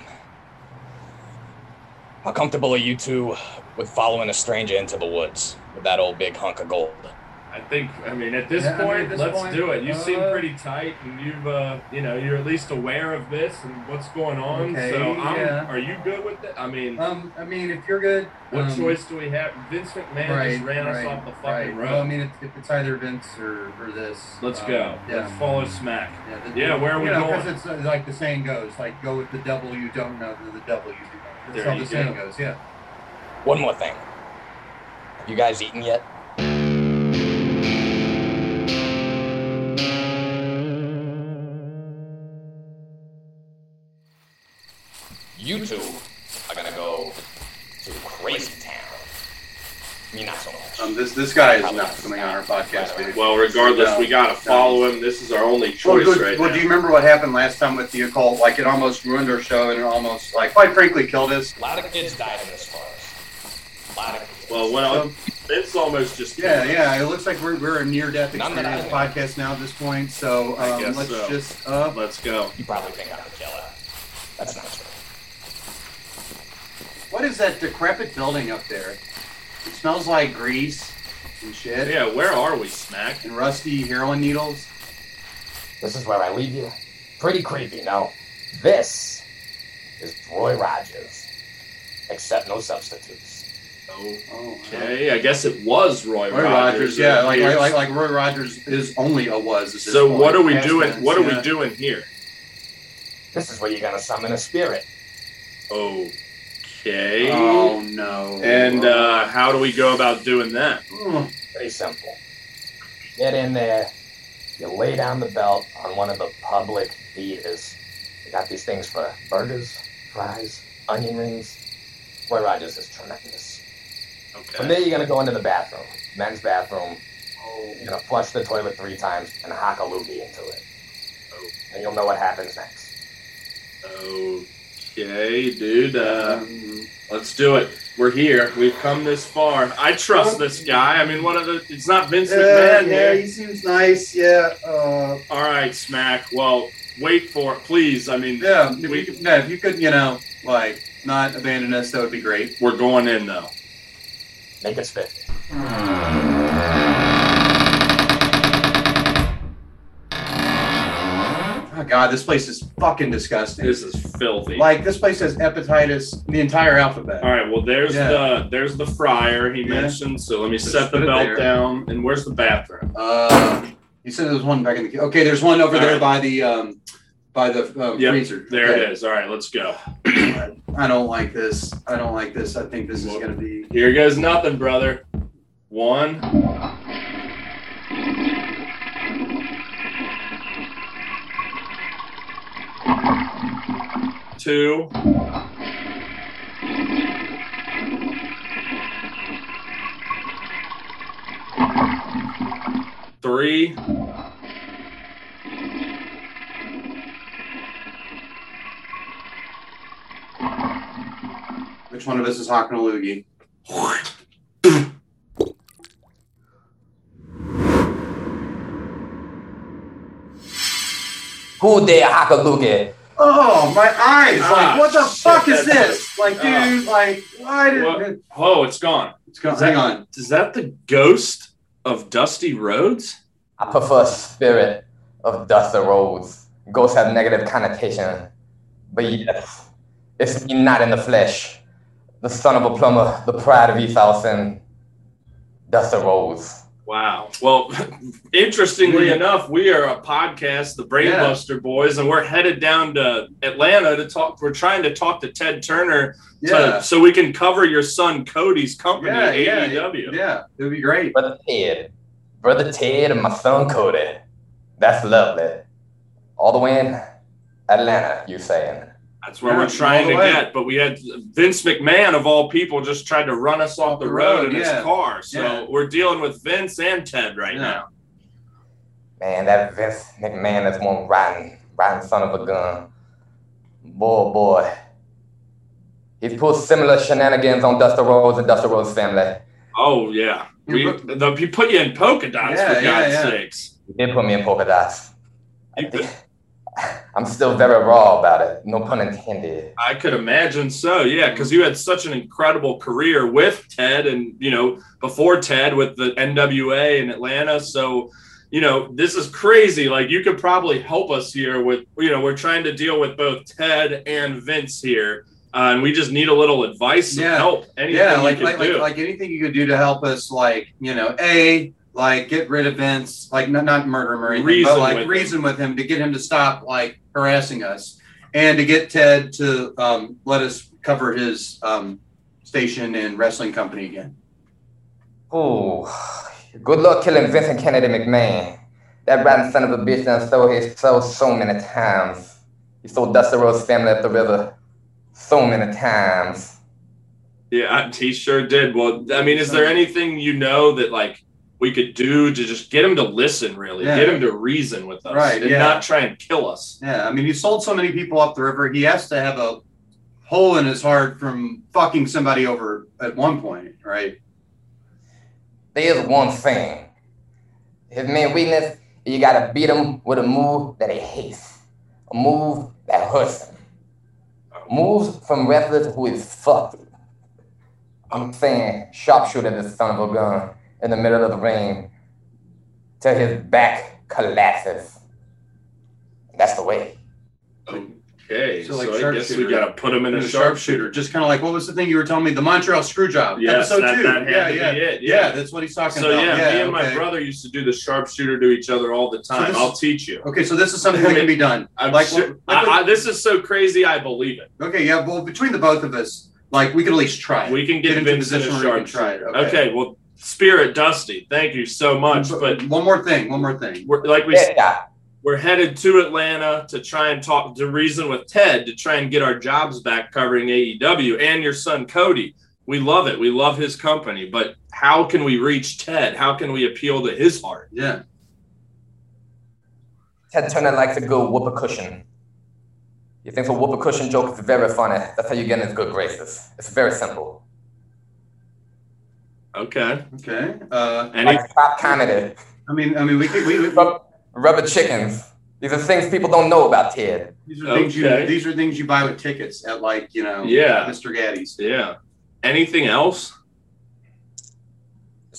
How comfortable are you two with following a stranger into the woods with that old big hunk of gold? I think. I mean, at this Yeah, I mean, point, at this let's point, do it. You seem uh, pretty tight, and you've, uh, you know, you're at least aware of this and what's going on. Okay, so, I'm, yeah. are you good with it? I mean, Um, I mean, if you're good, what um, choice do we have? Vince McMahon right, just ran us off the fucking right. road. Well, I mean, it's, if it's either Vince or, or this. let's um, go. Yeah. Let's follow Smack. Yeah, the- Yeah, where are we you know, going? Because it's uh, like the saying goes, like go with the devil you don't know to the devil you do know. That's There how you the saying goes. Yeah. One more thing. Have you guys eaten yet? You two are gonna go to Crazy Town. Me not so much. Um, this this guy is not coming on our podcast, dude. Well, regardless, No, we gotta no. follow him. This is our only Well, choice good- right well, now. do you remember what happened last time with the occult? Like, it almost ruined our show, and it almost, like, quite frankly, killed us. A lot of kids died in this forest. A lot of kids. well, well, It's almost just Yeah, yeah. It looks like we're, we're a near-death None that I experience know. podcast now at this point. So I um, guess let's so. just uh, Let's go. You probably think I'm a killer. That's not true. What is that decrepit building up there? It smells like grease and shit Yeah, where are we, Smack? and rusty heroin needles. This is where I leave you. Pretty creepy, no? This is Roy Rogers. Accept no substitutes. Oh, Okay, I guess it was Roy, Roy Rogers. Rogers, yeah, like, like like like Roy Rogers is only a was. at this So point. what are we Past doing? tense, What are yeah. we doing here? This is where you're gonna summon a spirit. Oh. Okay. Oh no! And uh, how do we go about doing that? Oh, Pretty simple. Get in there. You lay down the belt on one of the public theaters. You got these things for burgers, fries, onion rings. Roy Rogers is tremendous. Okay. From there, you're gonna go into the bathroom, men's bathroom. You're gonna flush the toilet three times and hock a loogie into it. Oh. And you'll know what happens next. Okay, dude. Uh, let's do it. We're here. We've come this far. I trust this guy. I mean, one of the. It's not Vince yeah, McMahon yeah, here. he seems nice. Yeah, uh, All right, Smack. Well, wait for it, please. I mean, yeah. If We- you, could- yeah, if you could, you know, like not abandon us, that would be great. we're going in though. Make it 50. God, this place is fucking disgusting. This is filthy. like this place has hepatitis, the entire alphabet. All right. Well, there's Yeah. the there's the fryer he Yeah. mentioned. So let me Just set the belt down. And where's the bathroom? Uh, you said there was one back in the. Okay, there's one over All there right. by the um, by the uh, Yep, freezer. There Okay. it is. All right, let's go. I don't like this. I don't like this. I think this is gonna be. Here goes nothing, brother. One. two. Three. Which one of us is hawking a loogie? Who there hack a loogie? Oh, my eyes! Ah, like, what the shit, fuck is this? Like, Ah. dude, like, why did What? Oh, it's gone. It's gone. Is Hang that- on. Is that the ghost of Dusty Rhodes? I prefer spirit of Dusty Rhodes. Ghosts have negative connotation. But yes, it's me not in the flesh. The son of a plumber, the pride of East Austin, Dusty Rhodes. Wow. Well, <laughs> interestingly enough, we are a podcast, the Brainbuster Boys, and we're headed down to Atlanta to talk. We're trying to talk to Ted Turner to- Yeah. so we can cover your son Cody's company, Yeah, yeah, AEW. yeah. It would be great. Brother Ted. Brother Ted and my son Cody. That's lovely. All the way in Atlanta, you're saying. That's where Yeah, we're trying to way. get. But we had Vince McMahon, of all people, just tried to run us off the, the road, road, in yeah. his car. So Yeah. we're dealing with Vince and Ted right Yeah. now. Man, that Vince McMahon is one rotten, rotten son of a gun. Boy, oh boy. He's pulled similar shenanigans on Dusty Rhodes and Dusty Rhodes' family. Oh, yeah. We, the, he put you in polka dots, Yeah, for yeah, God's yeah. sakes. He did put me in polka dots. You- I'm still very raw about it. No pun intended. I could imagine so, yeah, because you had such an incredible career with Ted, and you know before Ted with the NWA in Atlanta. So, you know, this is crazy. Like you could probably help us here with, you know, we're trying to deal with both Ted and Vince here, uh, and we just need a little advice and Yeah. help. Anything yeah, like like, like like anything you could do to help us, like you know, a like get rid of Vince, like not not murder him or anything, Reason but like with him. reason with him to get him to stop like harassing us, and to get Ted to um, let us cover his um, station and wrestling company again. Oh, good luck killing Vincent Kennedy McMahon. That rotten son of a bitch done stole his soul so many times. He stole Dusty Rhodes' family at the river so many times. Yeah, he sure did. Well, I mean, is there anything you know that like we could do to just get him to listen, really, Yeah. get him to reason with us, Right, and yeah. not try and kill us? Yeah, I mean, he sold so many people up the river. He has to have a hole in his heart from fucking somebody over at one point, right? There's one thing. His main weakness, you gotta beat him with a move that he hates. A move that hurts him. Moves from wrestlers who is fucked. I'm saying sharpshooter the son of a gun in the middle of the ring till his back collapses. That's the way. Okay, So, so, like, I guess we sharpshooter. got to put him in a a sharpshooter. Just kind of like what was the thing you were telling me? The Montreal screw job. Yes, episode that- two. that had yeah, to be yeah. it, yeah, yeah. that's what he's talking So about. So yeah, me and my brother used to do the sharpshooter to each other all the time. this- I'll teach you. Okay, so this is something that can be done. I'm like, sure- like- I, I, this is so crazy. I believe it. okay, yeah. Well, between the both of us, like we could at least try. it. We can get, into a Vince a position where we can sharpshooter. try it. Okay. well, Spirit Dusty, thank you so much. But one more thing, one more thing. we're, like we Yeah, yeah. we're headed to Atlanta to try and talk to reason with Ted to try and get our jobs back covering AEW and your son Cody. We love it. We love his company, but how can we reach Ted? How can we appeal to his heart? Yeah. Ted Turner likes a good whoop a cushion. You think a whoop a cushion joke is very funny. That's how you get in his good graces. It's very simple. Okay. Okay. Uh, Any Like pop comedy. I mean, I mean, we could. We, we, Rub, rubber chickens. These are things people don't know about Ted. these are things you. These are things you buy with tickets at like you know. Yeah. Mr. Gatti's. yeah. Anything else?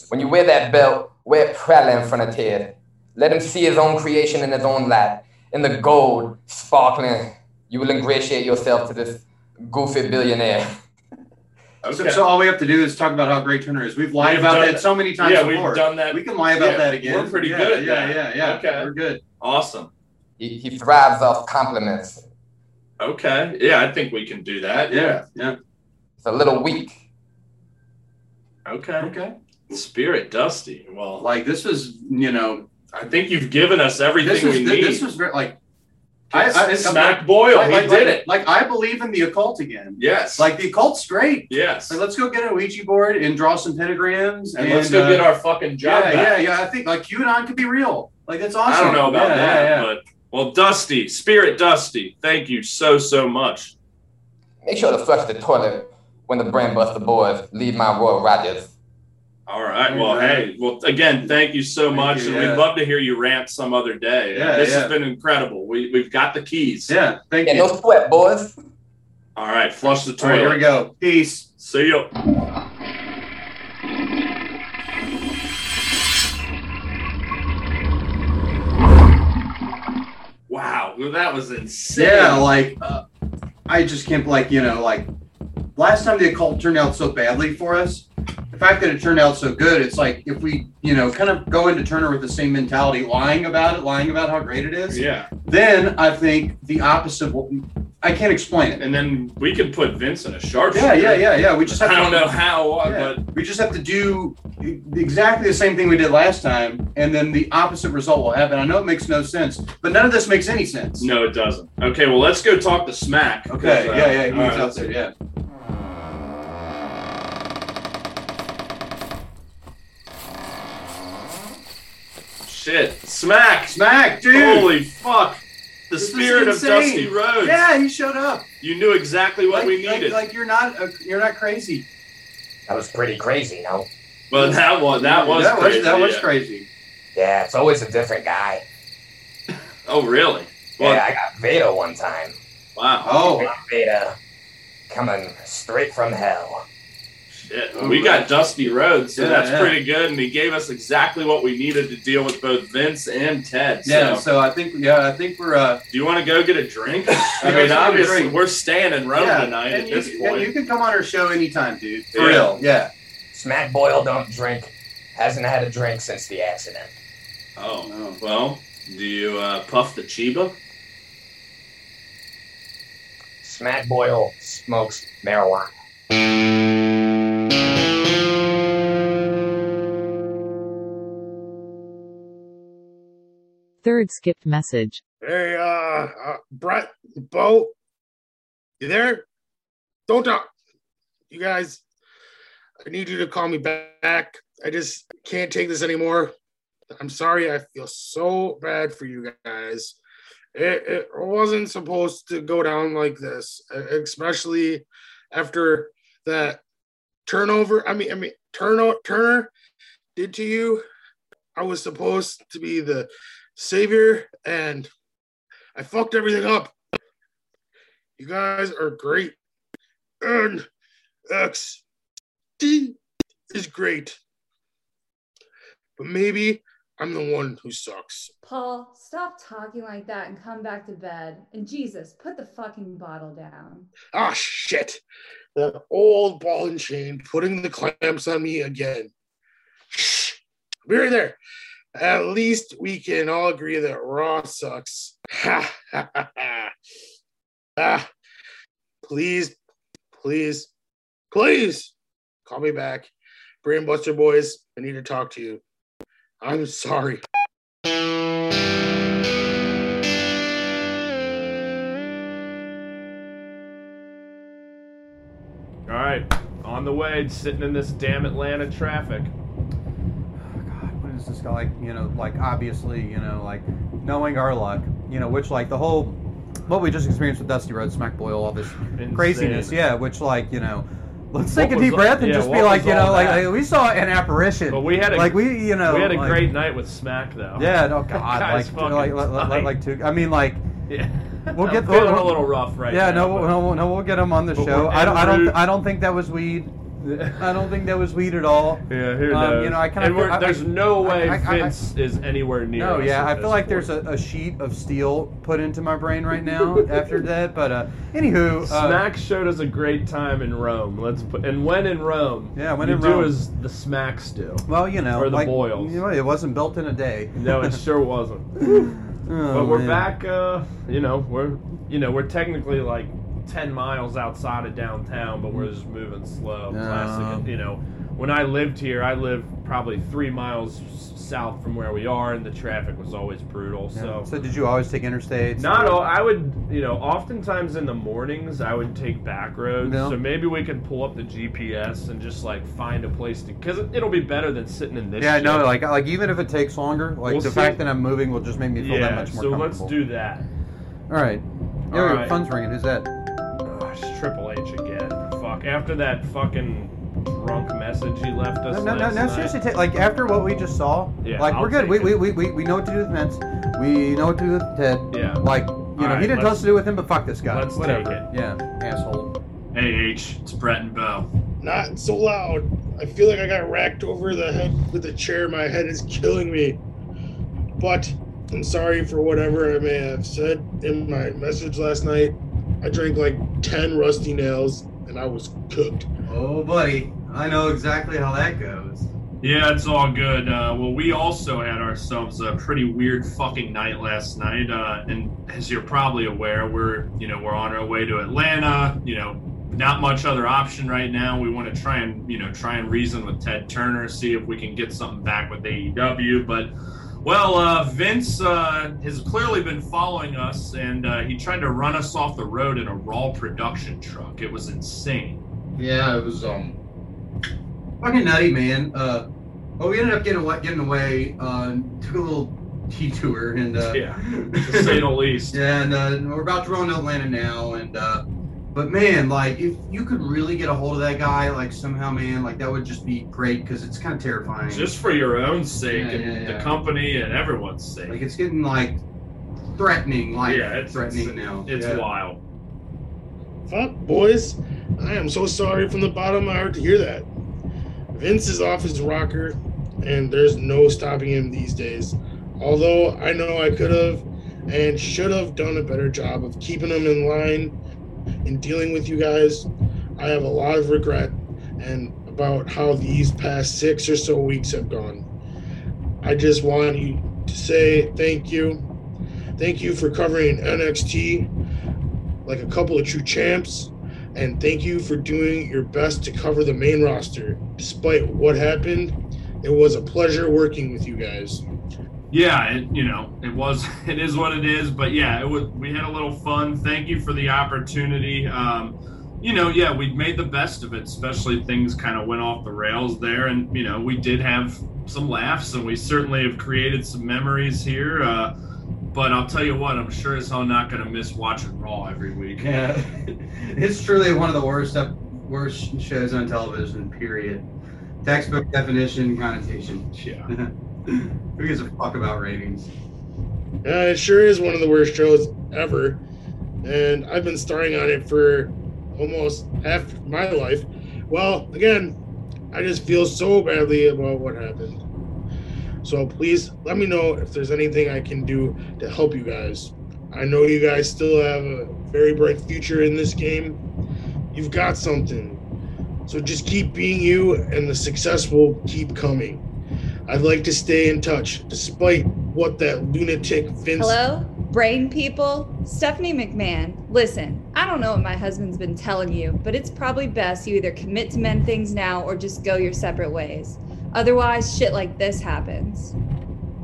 When you wear that belt, wear it proudly in front of Ted. Let him see his own creation in his own light. In the gold, sparkling, you will ingratiate yourself to this goofy billionaire. Okay. So, so all we have to do is talk about how great Turner is. We've lied We've about that that. so many times yeah, before. we've done that. we can lie about Yeah, that again. we're pretty yeah, good at yeah, that. Yeah, yeah, Okay. We're good. Awesome. He, he thrives off compliments. Okay. Yeah, I think we can do that. Yeah, yeah. It's a little weak. Okay. Okay. Spirit Dusty. Well, Like this was, you know, I think you've given us everything this was we thi- need. this was very like. I, I, Smack Boyle. like, he like, did it. Like I believe in the occult again. Yes. Like the occult's great. yes. Like let's go get a Ouija board and draw some pentagrams and, let's go uh, get our fucking job yeah, back. yeah, yeah. I think like QAnon could be real. Like that's awesome. I don't know about Yeah, that, yeah, yeah. but well, Dusty, Spirit Dusty, thank you so so much. Make sure to flush the toilet when the Brainbuster boys leave my Royal Rogers. All right. Well, hey. Well, again, thank you so much, you, and yeah. we'd love to hear you rant some other day. Yeah, this yeah. has been incredible. We we've got the keys. Yeah, thank Yeah, you. no sweat, boys. All right. Flush the toilet. right, here we go. Peace. See you. Wow, that was insane. Yeah, like uh, I just can't like you know like last time the occult turned out so badly for us. The fact that it turned out so good, it's like if we you know kind of go into Turner with the same mentality, lying about it, lying about how great it is. yeah. Then I think the opposite. Will, I can't explain it. And then we could put Vince in a sharpshooter. Yeah, yeah, yeah, yeah. We just have I to, don't know how, uh, Yeah. but We just have to do exactly the same thing we did last time, and then the opposite result will happen. I know it makes no sense, but none of this makes any sense. no, it doesn't. Okay, well, let's go talk to Smack. Okay, uh, yeah, yeah, he's right, out there, yeah. Shit, Smack! Smack, dude. Holy fuck! The This is spirit of insane. Dusty Rhodes. Yeah, he showed up. You knew exactly what like, we like- needed. Like, you're not a, you're not crazy. That was pretty crazy, no? well, that was that was that crazy. was that was yeah. crazy. Yeah, it's always a different guy. Oh, really? Well, yeah, I got Vader one time. wow. Oh, Vader coming straight from hell. Shit. Well, we got Dusty Rhodes, so Yeah, that's yeah. pretty good, and he gave us exactly what we needed to deal with both Vince and Ted. So, yeah. So I think yeah, I think we're uh. do you want to go get a drink? <laughs> I mean, let's go get a obviously, drink. we're staying in Rome yeah, tonight and at you, this and point. you can come on our show anytime, dude. For Yeah. real. Yeah. Smack Boyle don't drink. Hasn't had a drink since the accident. Oh, No. well, do you uh, puff the Chiba? Smack Boyle smokes marijuana. Third skipped message. Hey, uh, uh, Brett, Bo, you there? Don't talk. You guys, I need you to call me back. I just can't take this anymore. I'm sorry. I feel so bad for you guys. It, it wasn't supposed to go down like this, especially after that turnover. I mean, I mean, Turner did to you. I was supposed to be the savior, and I fucked everything up. You guys are great. And XT is great. But maybe I'm the one who sucks. Paul, stop talking like that and come back to bed. And Jesus, put the fucking bottle down. Ah, shit. That old ball and chain putting the clamps on me again. Shh. Be right there. At least we can all agree that Raw sucks. Ah, <laughs> please, please, please call me back. Brainbuster boys, I need to talk to you. I'm sorry. All right, on the way, sitting in this damn Atlanta traffic. Is this like? You know, like obviously, you know, like knowing our luck, you know, which like the whole what we just experienced with Dusty Rhodes, Smack Boyle, all this craziness, yeah, which like you know. Let's What take a deep all- breath and yeah, just be like, you know, like, like, we saw an apparition. But we had a like we, you know, we had a like- great night with Smack though. Yeah, no, God, <laughs> like, like, like, like, like, two. I mean, like, Yeah. we'll <laughs> I'm get feeling we'll- a little rough right yeah, now. no, but- no, no, we'll get him on the show. I don't, I don't, I don't think that was weed. I don't think that was weed at all. Yeah, who Um, you know, I kind of. there's no way I, I, I, Vince is anywhere near. No, yeah, I feel like point. there's a, a sheet of steel put into my brain right now <laughs> after that. But uh, anywho, uh, Smack showed us a great time in Rome. Let's put and when in Rome. Yeah, when you in do Rome. as the Smacks do. well, you know, or the like, Boyles. You know, it wasn't built in a day. No, it sure <laughs> wasn't. Oh, but we're man. back. Uh, you know, we're you know we're technically like ten miles outside of downtown, but we're just moving slow. Yeah. Classic. You know, when I lived here, I lived probably three miles south from where we are, and the traffic was always brutal. Yeah. So. So did you always take interstates? Not all. I would, you know, oftentimes in the mornings I would take back roads. Yeah. So maybe we could pull up the GPS and just like find a place to, because it'll be better than sitting in this. Yeah, shit. no, like like even if it takes longer, like We'll the fact that I'm moving will just make me feel yeah. that much more so let's do that. All right. All Yo, your phone's ringing. Who's that? It's Triple H again. Fuck. fuck. After that fucking drunk message he left us. No, no, no, last no night- seriously, ta- like after what we just saw, Yeah, like I'll we're good. take We, it. we, we, we, we know what to do with Vince. We know what to do with Ted. Yeah. Like, you know, Alright, he didn't tell let's- us to do with him, but fuck this guy. let's Whatever. take it. Yeah, asshole. Hey H, it's Brett and Bo. Not so loud. I feel like I got racked over the head with a chair. My head is killing me. But I'm sorry for whatever I may have said in my message last night. I drank like 10 rusty nails and I was cooked. Oh, buddy, I know exactly how that goes. Yeah, it's all good. Uh, well, we also had ourselves a pretty weird fucking night last night, uh, and as you're probably aware, we're you know we're on our way to Atlanta. You know, not much other option right now. We want to try and you know try and reason with Ted Turner, see if we can get something back with AEW. But well, uh, Vince uh, has clearly been following us, and uh, he tried to run us off the road in a Raw production truck. It was insane. Yeah, it was um fucking nutty, man. Uh, well, we ended up getting away, getting away. Uh, took a little detour, and uh, Yeah, to say the <laughs> least. yeah, and uh, we're about to roll into Atlanta now, and uh, but man, like if you could really get a hold of that guy, like somehow, man, like that would just be great because it's kind of terrifying. Just for your own sake Yeah, and yeah, the company and everyone's sake. like it's getting like threatening, like yeah, it's threatening it's, now. It's yeah. wild. Fuck, boys. I am so sorry from the bottom of my heart to hear that. Vince is off his rocker, and there's no stopping him these days. Although I know I could have and should have done a better job of keeping him in line and dealing with you guys, I have a lot of regret and about how these past six or so weeks have gone. I just want you to say thank you. Thank you for covering NXT like a couple of true champs. And thank you for doing your best to cover the main roster. Despite what happened, it was a pleasure working with you guys. Yeah, it, you know, it was, <laughs> it is what it is. But yeah, it was. We had a little fun. Thank you for the opportunity. Um, you know, yeah, we made the best of it. Especially things kind of went off the rails there, and you know, we did have some laughs, and we certainly have created some memories here. Uh, but I'll tell you what, I'm sure as hell not going to miss watching Raw every week. Yeah, <laughs> it's truly one of the worst worst shows on television. Period. Textbook definition connotation. Yeah. <laughs> Who gives a fuck about ratings? Uh, it sure is one of the worst shows ever. And I've been starring on it for almost half my life. Well, again, I just feel so badly about what happened. So please let me know if there's anything I can do to help you guys. I know you guys still have a very bright future in this game. You've got something. So just keep being you, and the success will keep coming. I'd like to stay in touch, despite what that lunatic Vince. Hello, brain people? Stephanie McMahon. Listen, I don't know what my husband's been telling you, but it's probably best you either commit to mend things now or just go your separate ways. Otherwise, shit like this happens.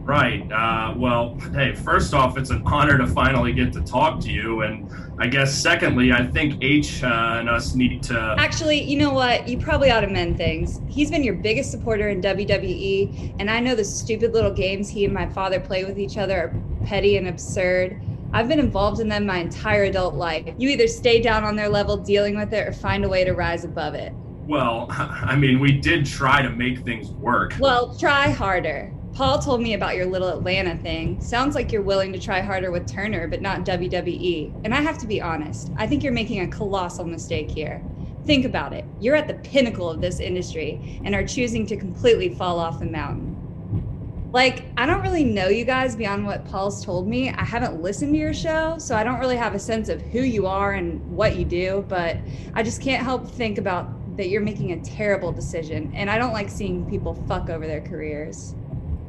Right. Uh, well, hey, first off, it's an honor to finally get to talk to you. And I guess, secondly, I think H uh, and us need to. Actually, you know what? You probably ought to mend things. He's been your biggest supporter in WWE, and I know the stupid little games he and my father play with each other are petty and absurd. I've been involved in them my entire adult life. You either stay down on their level dealing with it or find a way to rise above it. Well, <laughs> I mean, we did try to make things work. Well, try harder. Paul told me about your little Atlanta thing. Sounds like you're willing to try harder with Turner, but not WWE. And I have to be honest, I think you're making a colossal mistake here. Think about it. You're at the pinnacle of this industry and are choosing to completely fall off the mountain. Like, I don't really know you guys beyond what Paul's told me. I haven't listened to your show, so I don't really have a sense of who you are and what you do, but I just can't help think about that you're making a terrible decision, and I don't like seeing people fuck over their careers.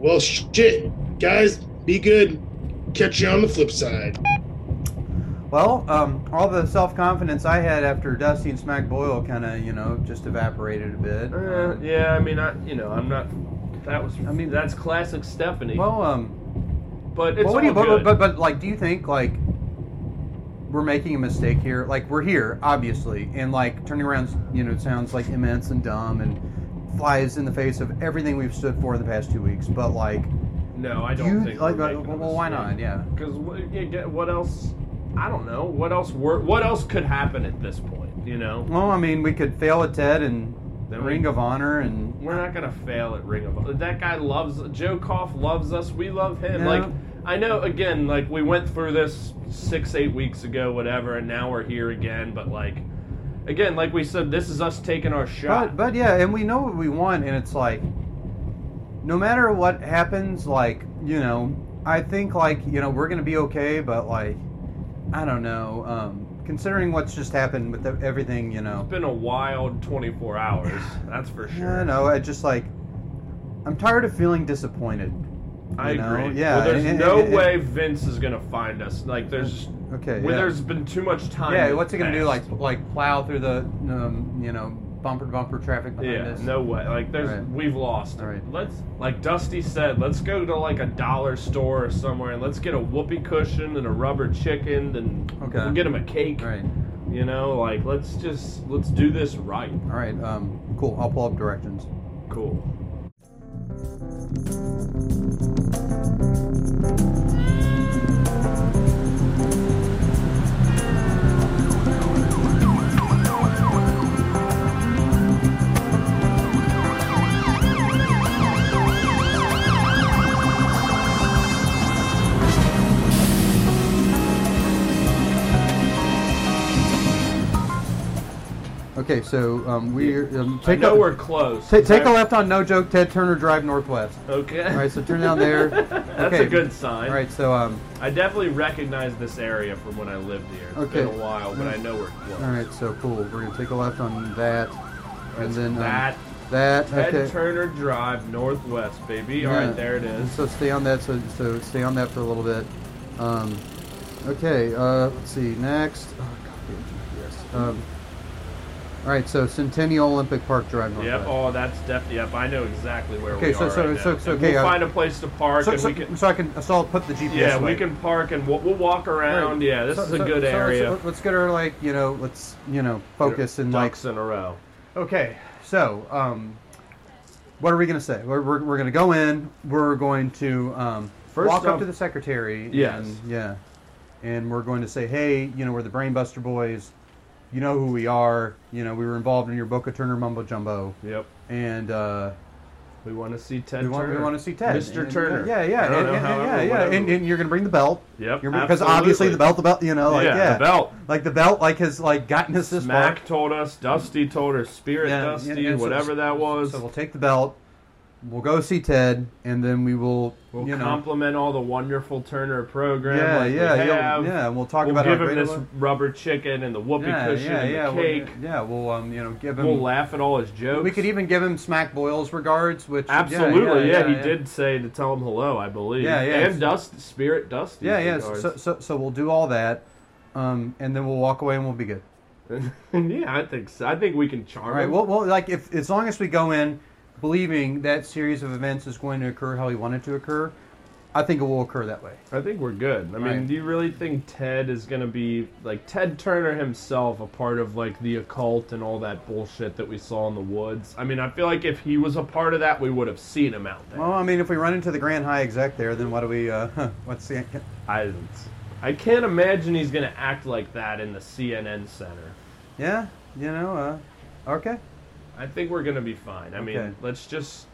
Well, shit, guys, be good. Catch you on the flip side. Well, um, all the self confidence I had after Dusty and Smack Boyle kind of, you know, just evaporated a bit. Uh, yeah, I mean, I you know, I'm not. That was. I mean, that's classic Stephanie. well, um, but it's what would you, all but, but, but, like, do you think, like, we're making a mistake here? Like, we're here, obviously, and, like, turning around, you know, it sounds like immense and dumb and flies in the face of everything we've stood for in the past two weeks, but, like, no, I do don't you, think. like, we're well, well, why not? Yeah. Because what, you get- what else? I don't know. What else? Wor- what else could happen at this point? You know, Well, I mean, we could fail at Ted and Then we- Ring of Honor, and we're not gonna fail at Ring of Honor. That guy loves Joe Koff loves us. We love him. Yeah. Like I know again, like we went through this six, eight weeks ago, whatever, and now we're here again. But like again, like we said, this is us taking our shot. But but yeah, and we know what we want, and it's like, no matter what happens, like you know, I think like you know we're gonna be okay, but like, I don't know. Um, considering what's just happened with the, everything, you know. it's been a wild 24 hours. <sighs> That's for sure. I know. I just like, I'm tired of feeling disappointed. I know? agree. Yeah. Well, there's and- and- no and- way Vince is gonna find us. Like there's. Okay. Well, yeah. there's been too much time. Yeah. What's he gonna do? Like like plow through the um, you know bumper to bumper traffic behind Yeah, us? no way. Like there's Alright. we've lost. Alright. Let's like Dusty said, let's go to like a dollar store or somewhere and let's get a whoopee cushion and a rubber chicken and Okay. we'll get him a cake. Right. You know, like let's just let's do this right. All right. Um. Cool. I'll pull up directions. Cool. Okay. So um, we um, I take know a, we're close. ta- take a I- left on No Joke Ted Turner Drive Northwest. Okay. All right. So turn down there. <laughs> That's okay. a good sign. All right. So um. I definitely recognize this area from when I lived here. It's Okay. been a while, but I know we're close. All right. So cool. We're gonna take a left on that, and That's then um, that that. Ted okay. Turner Drive Northwest, baby. All Yeah. right, there it is. So stay on that. So so stay on that for a little bit. Um, okay. Uh, let's see. Next. Oh, goddamn GPS. Um, all right. So Centennial Olympic Park Drive. Yep. Northwest. Oh, that's definitely. Yep. I know exactly where Okay, we so- are so- right so- now. so, And okay, we'll uh, find a place to park, So, and so, we can. so I can so I'll put the GPS. Yeah, away. we can park and we'll, we'll walk around. Right. Yeah, this So- is a so- good so area. Let's, let's get our like you know let's you know focus and like Ducks in a row. okay. So um, what are we gonna say? We're, we're, we're gonna go in. We're going to um, First walk up off- to the secretary. Yes. And, yeah. And we're going to say, hey, you know, we're the Brainbuster Boys. You know who we are. You know, we were involved in your Boca Turner mumbo jumbo. Yep. And uh, We want to see Ted we want Turner. we want to see Ted, Mr. And- Turner. Yeah, yeah, don't and, know and- however, yeah, yeah. And, and you're gonna bring the belt. Yep. Because obviously the belt, the belt, you know, like yeah, yeah, the belt. like the belt, like has like gotten us this. Mac told us. Dusty told her. Spirit Yeah, Dusty, yeah, yeah, so- whatever that was. So we'll take the belt. We'll go see Ted, and then we will, We'll you know, compliment all the wonderful Turner program. yeah, like yeah, have. yeah. and We'll talk we'll about give him this rubber chicken and the whoopee yeah, cushion yeah, and yeah, the we'll- cake. yeah, we'll um, you know, give him. We'll laugh at all his jokes. We could even give him Smack Boyle's regards, which yeah, Absolutely, yeah, yeah, he yeah. did say to tell him hello, I believe. Yeah, yeah. And Dust, Spirit Dusty. Yeah, yeah. So, so, so we'll do all that, um, and then we'll walk away and we'll be good. <laughs> yeah, I think so. I think we can charm All right. him. Well, well, like if as long as we go in believing that series of events is going to occur how he wanted to occur, I think it will occur that way. I think we're good. I mean, Right. do you really think Ted is going to be like Ted Turner himself, a part of like the occult and all that bullshit that we saw in the woods? I mean, I feel like if he was a part of that, we would have seen him out there. Well, I mean, if we run into the Grand High exec there, then what do we? Uh, <laughs> what's the? I, I can't imagine he's going to act like that in the CNN Center. Yeah, you know. Uh, okay. I think we're gonna be fine. I mean, let's just.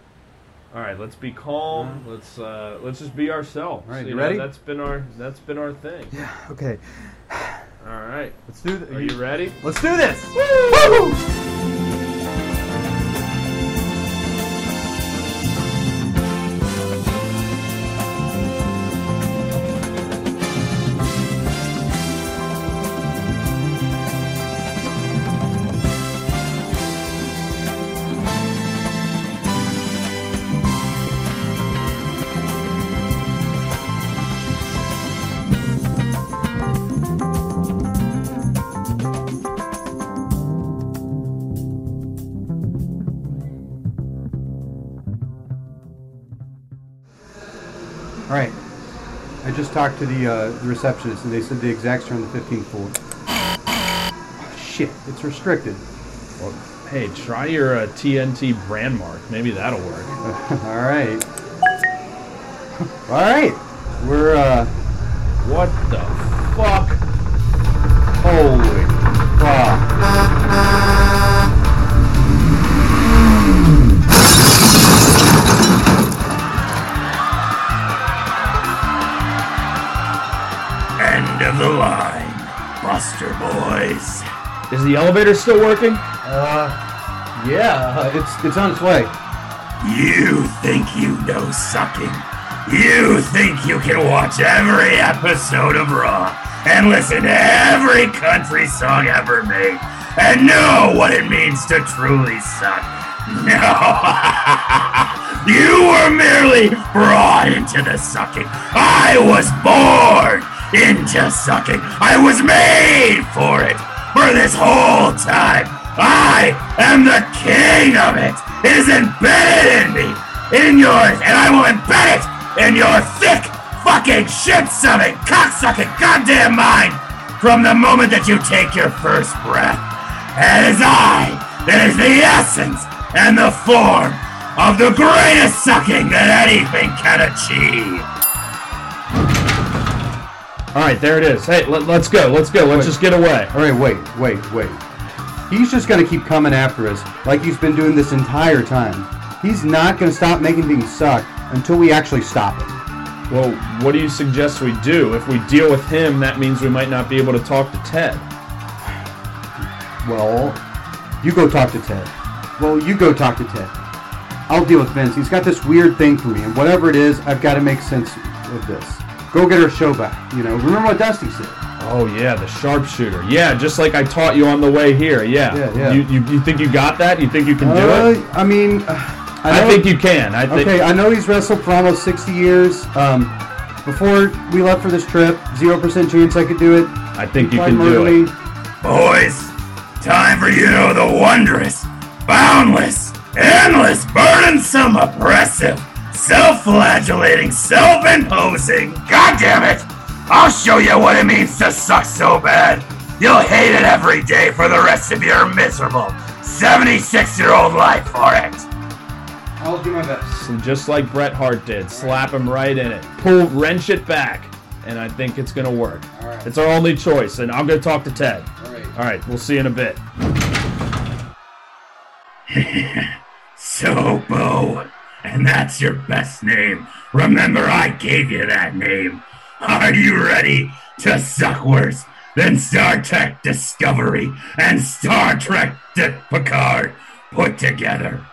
All right, let's be calm. Let's uh, let's just be ourselves. All right, You you know, ready? That's been our that's been our thing. Yeah. Okay. All right. Let's do. th- Are you ready? Let's do this. Woo! Talked to the, uh, the receptionist, and they said the execs are on the 15th floor. Oh, shit, it's restricted. Well, hey, try your uh, TNT brand mark. Maybe that'll work. <laughs> All right. <laughs> All right. We're uh. What the the line, Buster Boys. Is the elevator still working? Uh, yeah, it's it's on its way. You think you know sucking? You think you can watch every episode of Raw and listen to every country song ever made and know what it means to truly suck? No. <laughs> You were merely brought into the sucking. I was born into sucking. I was made for it. For this whole time, I am the king of it. It is embedded in me, in yours, and I will embed it in your thick, fucking shit-sucking, cock-sucking goddamn mind from the moment that you take your first breath. It is I that is the essence and the form of the greatest sucking that anything can achieve. All right, there it is. Hey, let, us go. Let's go. Let's Wait. just get away. All right, wait, wait, wait. He's just gonna keep coming after us like he's been doing this entire time. He's not gonna stop making things suck until we actually stop it. Well, what do you suggest we do? If we deal with him, that means we might not be able to talk to Ted. Well, you go talk to Ted. Well, you go talk to Ted. I'll deal with Vince. He's got this weird thing for me, and whatever it is, I've got to make sense of this. Go get her show back. You know, remember what Dusty said. Oh yeah, the sharpshooter. Yeah, just like I taught you on the way here. Yeah. Yeah, yeah. You, you, you think you got that? You think you can do it? Uh, I mean, I, I, know- think you can. I think. Okay, I know he's wrestled for almost 60 years. Um, before we left for this trip, 0% chance I could do it. I think you Tried can do it. Boys, time for you know the wondrous, boundless, endless, burdensome, oppressive, self-flagellating, self-imposing. God damn it! I'll show you what it means to suck so bad. You'll hate it every day for the rest of your miserable 76-year-old life for it. I'll do my best. And just like Bret Hart did, slap him right in it. Pull, wrench it back, and I think it's gonna work. All right. It's our only choice, and I'm gonna talk to Ted. All right. All right, we'll see you in a bit. <laughs> So, Bo, and that's your best name. Remember, I gave you that name. Are you ready to suck worse than Star Trek Discovery and Star Trek D- Picard put together?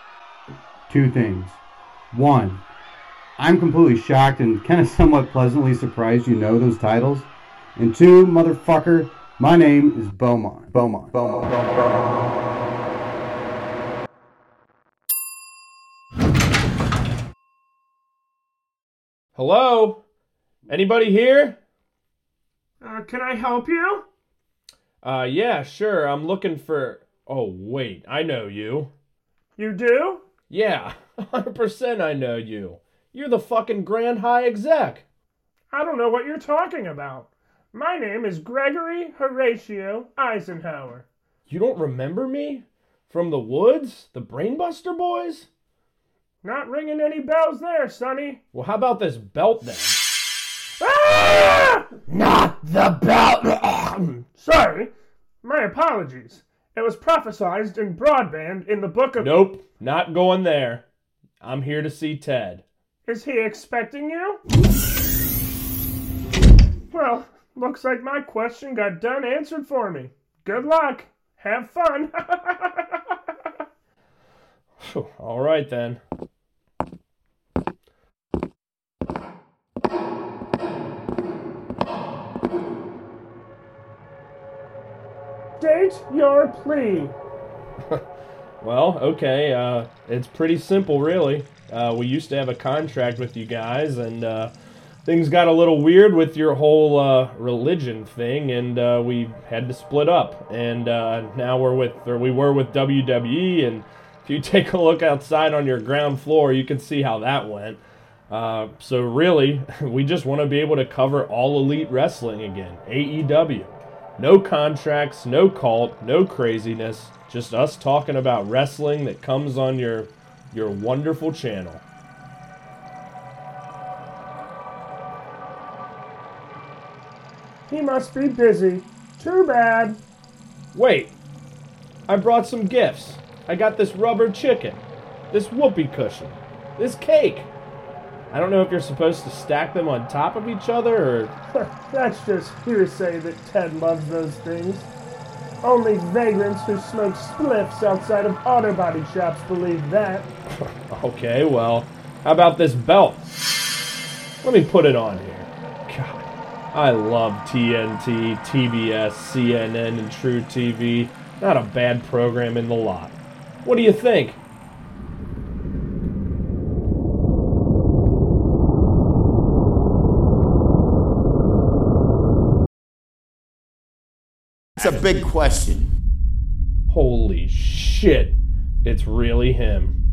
Two things. One, I'm completely shocked and kind of <laughs> somewhat pleasantly surprised you know those titles. And two, motherfucker, my name is Beaumont. Beaumont. Beaumont. Beaumont. Hello? Anybody here? Uh, can I help you? Uh, yeah, sure. I'm looking for. Oh, wait. I know you. You do? Yeah, <laughs> 100% I know you. You're the fucking Grand High Exec. I don't know what you're talking about. My name is Gregory Horatio Eisenhower. You don't remember me? From the woods? The Brainbuster boys? Not ringing any bells there, Sonny. Well, how about this belt then? Ah! Not the belt. <clears throat> Sorry. My apologies. It was prophesied in broadband in the book of. Nope, not going there. I'm here to see Ted. Is he expecting you? Well, looks like my question got done answered for me. Good luck. Have fun. <laughs> All right then. State your plea. <laughs> Well, okay. Uh, it's pretty simple, really. Uh, we used to have a contract with you guys, and uh, things got a little weird with your whole uh, religion thing, and uh, we had to split up. And uh, now we're with, or we were with WWE, and if you <laughs> take a look outside on your ground floor, you can see how that went. Uh, so really, <laughs> we just want to be able to cover all elite wrestling again. AEW. No contracts, no cult, no craziness. Just us talking about wrestling that comes on your your wonderful channel. He must be busy. Too bad. Wait, I brought some gifts. I got this rubber chicken, this whoopee cushion, this cake. I don't know if you're supposed to stack them on top of each other or. <laughs> That's just hearsay that Ted loves those things. Only vagrants who smoke spliffs outside of auto body shops believe that. <laughs> Okay, well, how about this belt? Let me put it on here. God, I love TNT, TBS, CNN, and truTV. Not a bad program in the lot. What do you think? It's a big question. Holy shit, it's really him.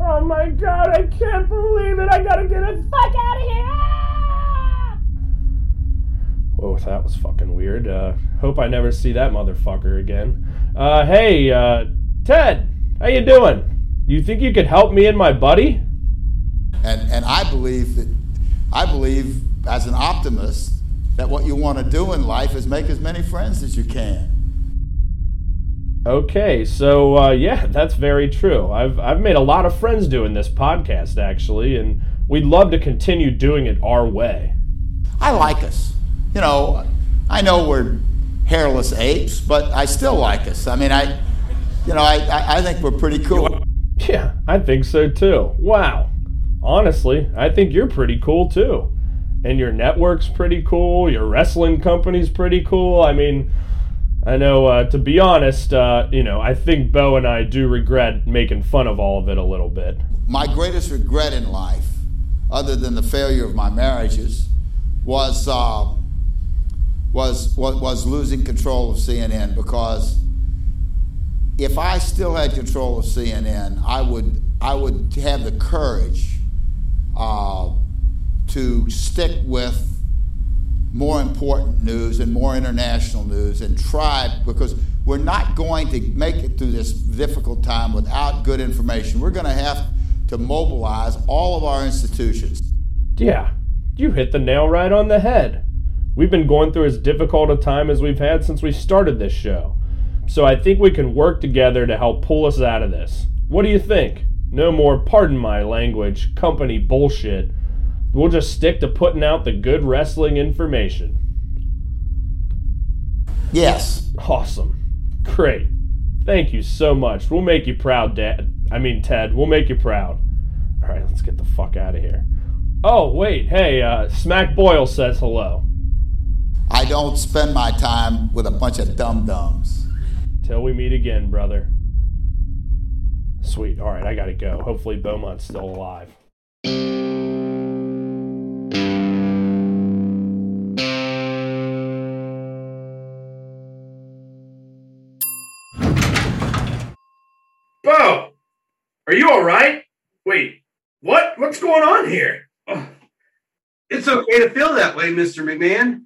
Oh my god, I can't believe it! I gotta get the fuck out of here! Ah! Oh, that was fucking weird. Uh, hope I never see that motherfucker again. Uh, hey, uh, Ted, how you doing? You think you could help me and my buddy? And and I believe that I believe as an optimist that what you want to do in life is make as many friends as you can. Okay, so uh, yeah, that's very true. I've I've made a lot of friends doing this podcast actually, and we'd love to continue doing it our way. I like us. You know, I know we're hairless apes, but I still like us. I mean, I, you know, I, I, I think we're pretty cool. Yeah, I think so too. Wow. Honestly, I think you're pretty cool too. And your network's pretty cool, your wrestling company's pretty cool. I mean, I know, uh, to be honest, uh, you know, I think Bo and I do regret making fun of all of it a little bit. My greatest regret in life, other than the failure of my marriages, was uh, was was was losing control of CNN because if I still had control of CNN, I would I would have the courage uh, to stick with more important news and more international news and try because we're not going to make it through this difficult time without good information. We're going to have to mobilize all of our institutions. Yeah, you hit the nail right on the head. We've been going through as difficult a time as we've had since we started this show. So I think we can work together to help pull us out of this. What do you think? No more, pardon my language, company bullshit. We'll just stick to putting out the good wrestling information. Yes. Awesome. Great. Thank you so much. We'll make you proud, Dad. I mean, Ted. We'll make you proud. All right, let's get the fuck out of here. Oh, wait. Hey, uh, Smack Boyle says hello. I don't spend my time with a bunch of dum dums. Till we meet again, brother. Sweet. All right, I gotta go. Hopefully, Beaumont's still alive. Are you all right? Wait, what? What's going on here? It's okay to feel that way, Mr. McMahon.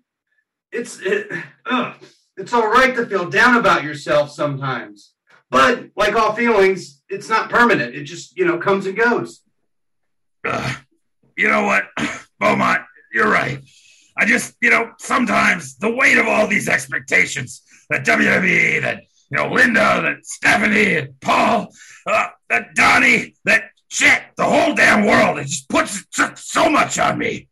It's it, ugh, it's all right to feel down about yourself sometimes. But like all feelings, it's not permanent. It just, you know, comes and goes. Uh, you know what, <clears throat> Beaumont, you're right. I just, you know, sometimes the weight of all these expectations that WWE, that, you know, Linda, that Stephanie, and Paul, uh, that Donnie, that shit, the whole damn world, it just puts so, much on me.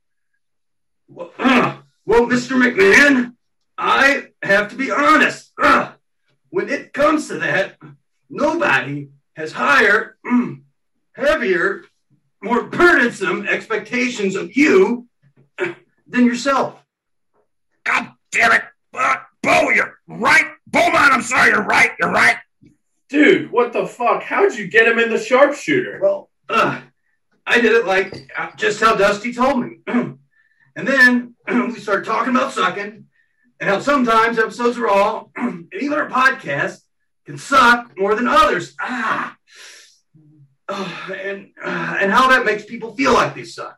Well, uh, <clears throat> well, Mr. McMahon, I have to be honest. Ugh. <clears throat> when it comes to that, nobody has higher, mm, <clears throat> heavier, more burdensome expectations of you uh, than yourself. God damn it. Uh, Bo, you're right. Beaumont, I'm sorry, you're right. You're right. Dude, what the fuck? How'd you get him in the sharpshooter? Well, uh, I did it like uh, just how Dusty told me. <clears throat> and then <clears throat> we started talking about sucking and how sometimes episodes are all, <clears throat> and even our podcast can suck more than others. Ah. Oh, and uh, and how that makes people feel like they suck,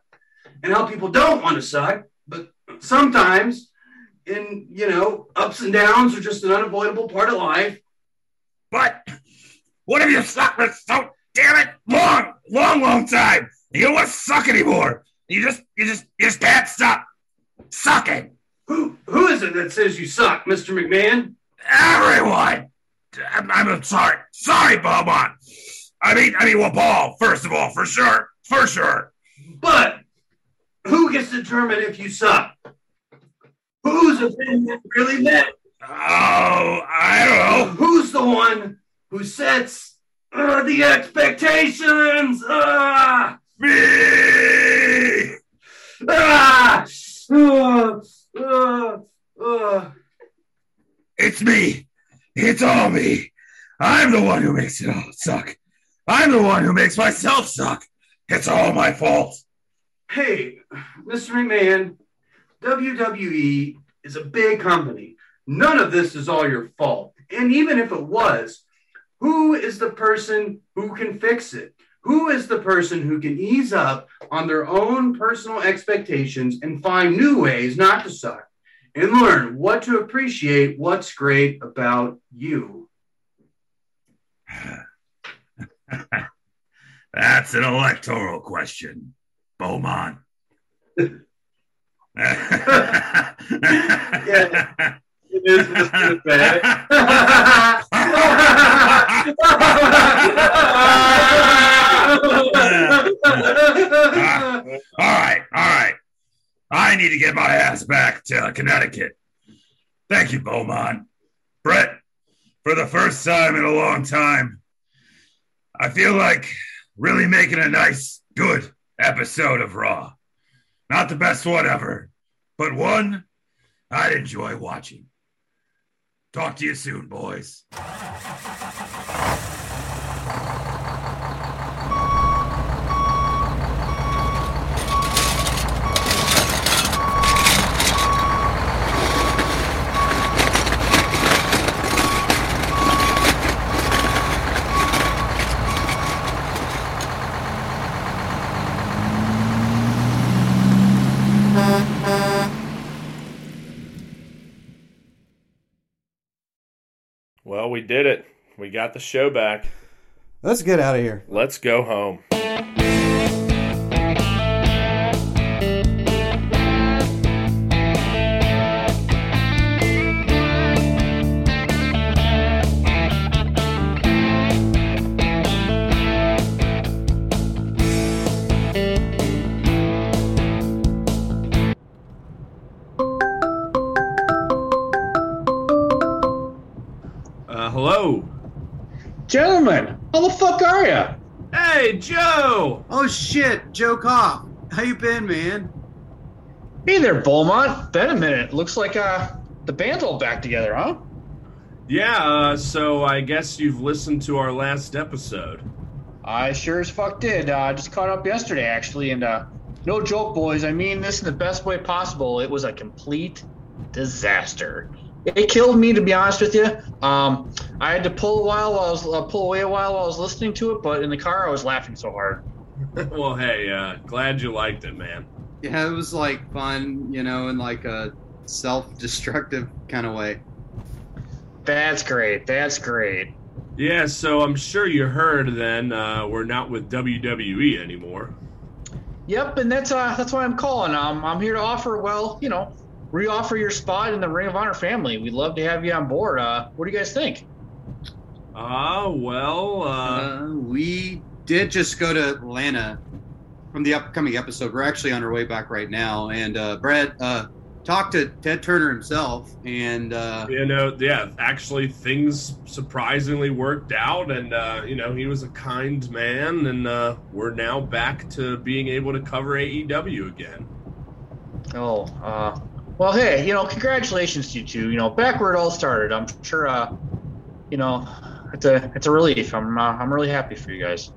and how people don't want to suck, but sometimes, in you know, ups and downs are just an unavoidable part of life. But what have you sucked for so damn it long, long, long time? You don't want to suck anymore. You just, you just, you just can't stop sucking. Who who is it that says you suck, Mister McMahon? Everyone. I'm, I'm sorry, sorry, Beaumont. I mean, I mean, well, Paul. First of all, for sure, for sure. But who gets to determine if you suck? Whose opinion really matters? Oh, I don't know. Who's the one who sets uh, the expectations? Ah! Me! Ah! Uh, uh, uh. It's me. It's all me. I'm the one who makes it all suck. I'm the one who makes myself suck. It's all my fault. Hey, Mr. McMahon, WWE is a big company. None of this is all your fault. And even if it was, who is the person who can fix it? Who is the person who can ease up on their own personal expectations and find new ways not to suck and learn what to appreciate what's great about you? <laughs> That's an electoral question, Beaumont. <laughs> yeah, it is Mr. all right, all right. I need to get my ass back to Connecticut. Thank you, Beaumont. Brett, for the first time in a long time, I feel like really making a nice, good episode of Raw. Not the best one ever, but one I'd enjoy watching. Talk to you soon, boys. Well, we did it. We got the show back. Let's get out of here. Let's go home. Gentlemen, how the fuck are you? Hey, Joe. Oh shit, Joe Koff. How you been, man? Hey there, Beaumont. Been a minute. Looks like uh the band's all back together, huh? Yeah, uh, so I guess you've listened to our last episode. I sure as fuck did. Uh, I just caught up yesterday, actually, and uh, no joke, boys. I mean this in the best way possible. It was a complete disaster. It killed me, to be honest with you. Um, I had to pull a while while I was uh, pull away a while while I was listening to it, but in the car I was laughing so hard. <laughs> well, hey, uh, glad you liked it, man. Yeah, it was like fun, you know, in like a self-destructive kind of way. That's great. That's great. Yeah, so I'm sure you heard then uh, we're not with WWE anymore. Yep, and that's uh that's why I'm calling. Um, I'm here to offer, well, you know, reoffer your spot in the Ring of Honor family. We'd love to have you on board. Uh, what do you guys think? Ah, well, uh, Uh, we did just go to Atlanta from the upcoming episode. We're actually on our way back right now, and uh, Brett uh, talked to Ted Turner himself, and uh, you know, yeah, actually things surprisingly worked out, and uh, you know, he was a kind man, and uh, we're now back to being able to cover AEW again. Oh, uh, well, hey, you know, congratulations to you two. You know, back where it all started. I'm sure, uh, you know, it's a it's a relief. I'm uh, I'm really happy for you guys.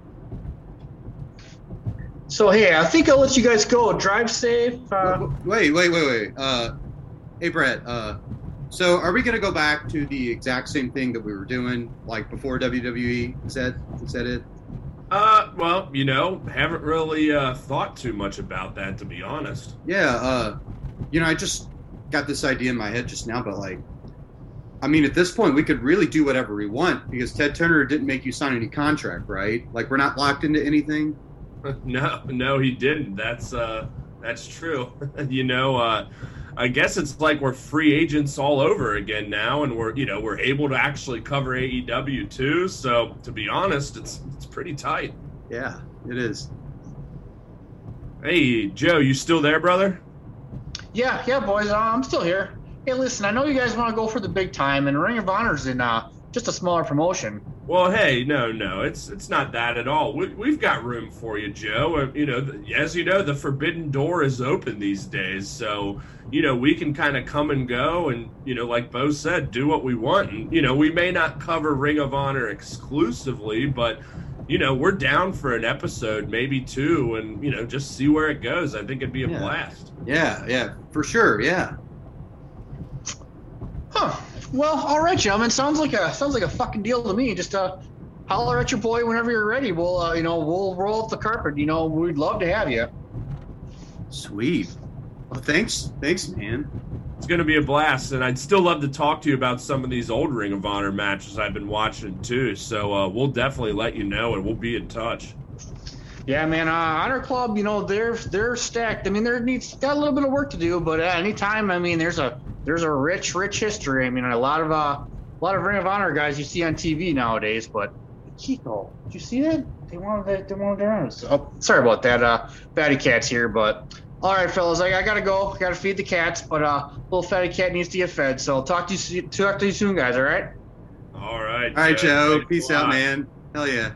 So hey, I think I'll let you guys go. Drive safe. Uh, wait, wait, wait, wait. Uh, hey, Brett. Uh, so are we going to go back to the exact same thing that we were doing like before WWE? Is that is that it? Uh, well, you know, haven't really uh, thought too much about that, to be honest. Yeah. Uh, you know, I just got this idea in my head just now, but like, I mean, at this point, we could really do whatever we want because Ted Turner didn't make you sign any contract, right? Like, we're not locked into anything. <laughs> no, no, he didn't. That's uh, that's true. <laughs> you know, uh, I guess it's like we're free agents all over again now, and we're you know we're able to actually cover AEW too. So to be honest, it's it's pretty tight. Yeah, it is. Hey, Joe, you still there, brother? Yeah, yeah, boys. Uh, I'm still here. hey, listen, I know you guys want to go for the big time, and Ring of Honor's in uh, just a smaller promotion. Well, hey, no, no, it's it's not that at all. We, we've got room for you, Joe. Uh, You know, as you know, the forbidden door is open these days, so you know we can kind of come and go, and you know, like Bo said, do what we want. And you know, we may not cover Ring of Honor exclusively, but you know, we're down for an episode, maybe two, and you know, just see where it goes. I think it'd be a Yeah. blast. Yeah, yeah, for sure. Yeah. Huh. Well, all right, gentlemen. Sounds like a sounds like a fucking deal to me. Just uh, holler at your boy whenever you're ready. We'll uh, you know we'll roll up the carpet. You know we'd love to have you. Sweet. Well, thanks, thanks, man. It's going to be a blast, and I'd still love to talk to you about some of these old Ring of Honor matches I've been watching too. So uh, we'll definitely let you know, and we'll be in touch. Yeah, man. Uh, Honor Club, you know they're they're stacked. I mean, there needs got a little bit of work to do, but at any time, I mean, there's a there's a rich rich history. I mean, a lot of uh, a lot of Ring of Honor guys you see on TV nowadays. But Chico, did you see that? They wanted they wanted their own. Oh, sorry about that. Uh, Fatty Cat's here, but all right, fellas, I, I gotta go. I gotta feed the cats, but uh, little Fatty Cat needs to get fed. So I'll talk to you soo- talk to you soon, guys. All right. All right. All right, Joe. Thanks Peace out, man. Hell yeah.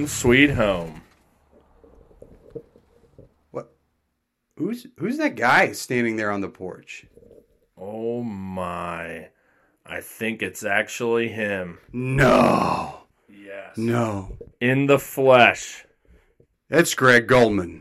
Home sweet home. What? Who's who's that guy standing there on the porch? Oh my. I think it's actually him. No. Yes. No. In the flesh. It's Greg Goldman.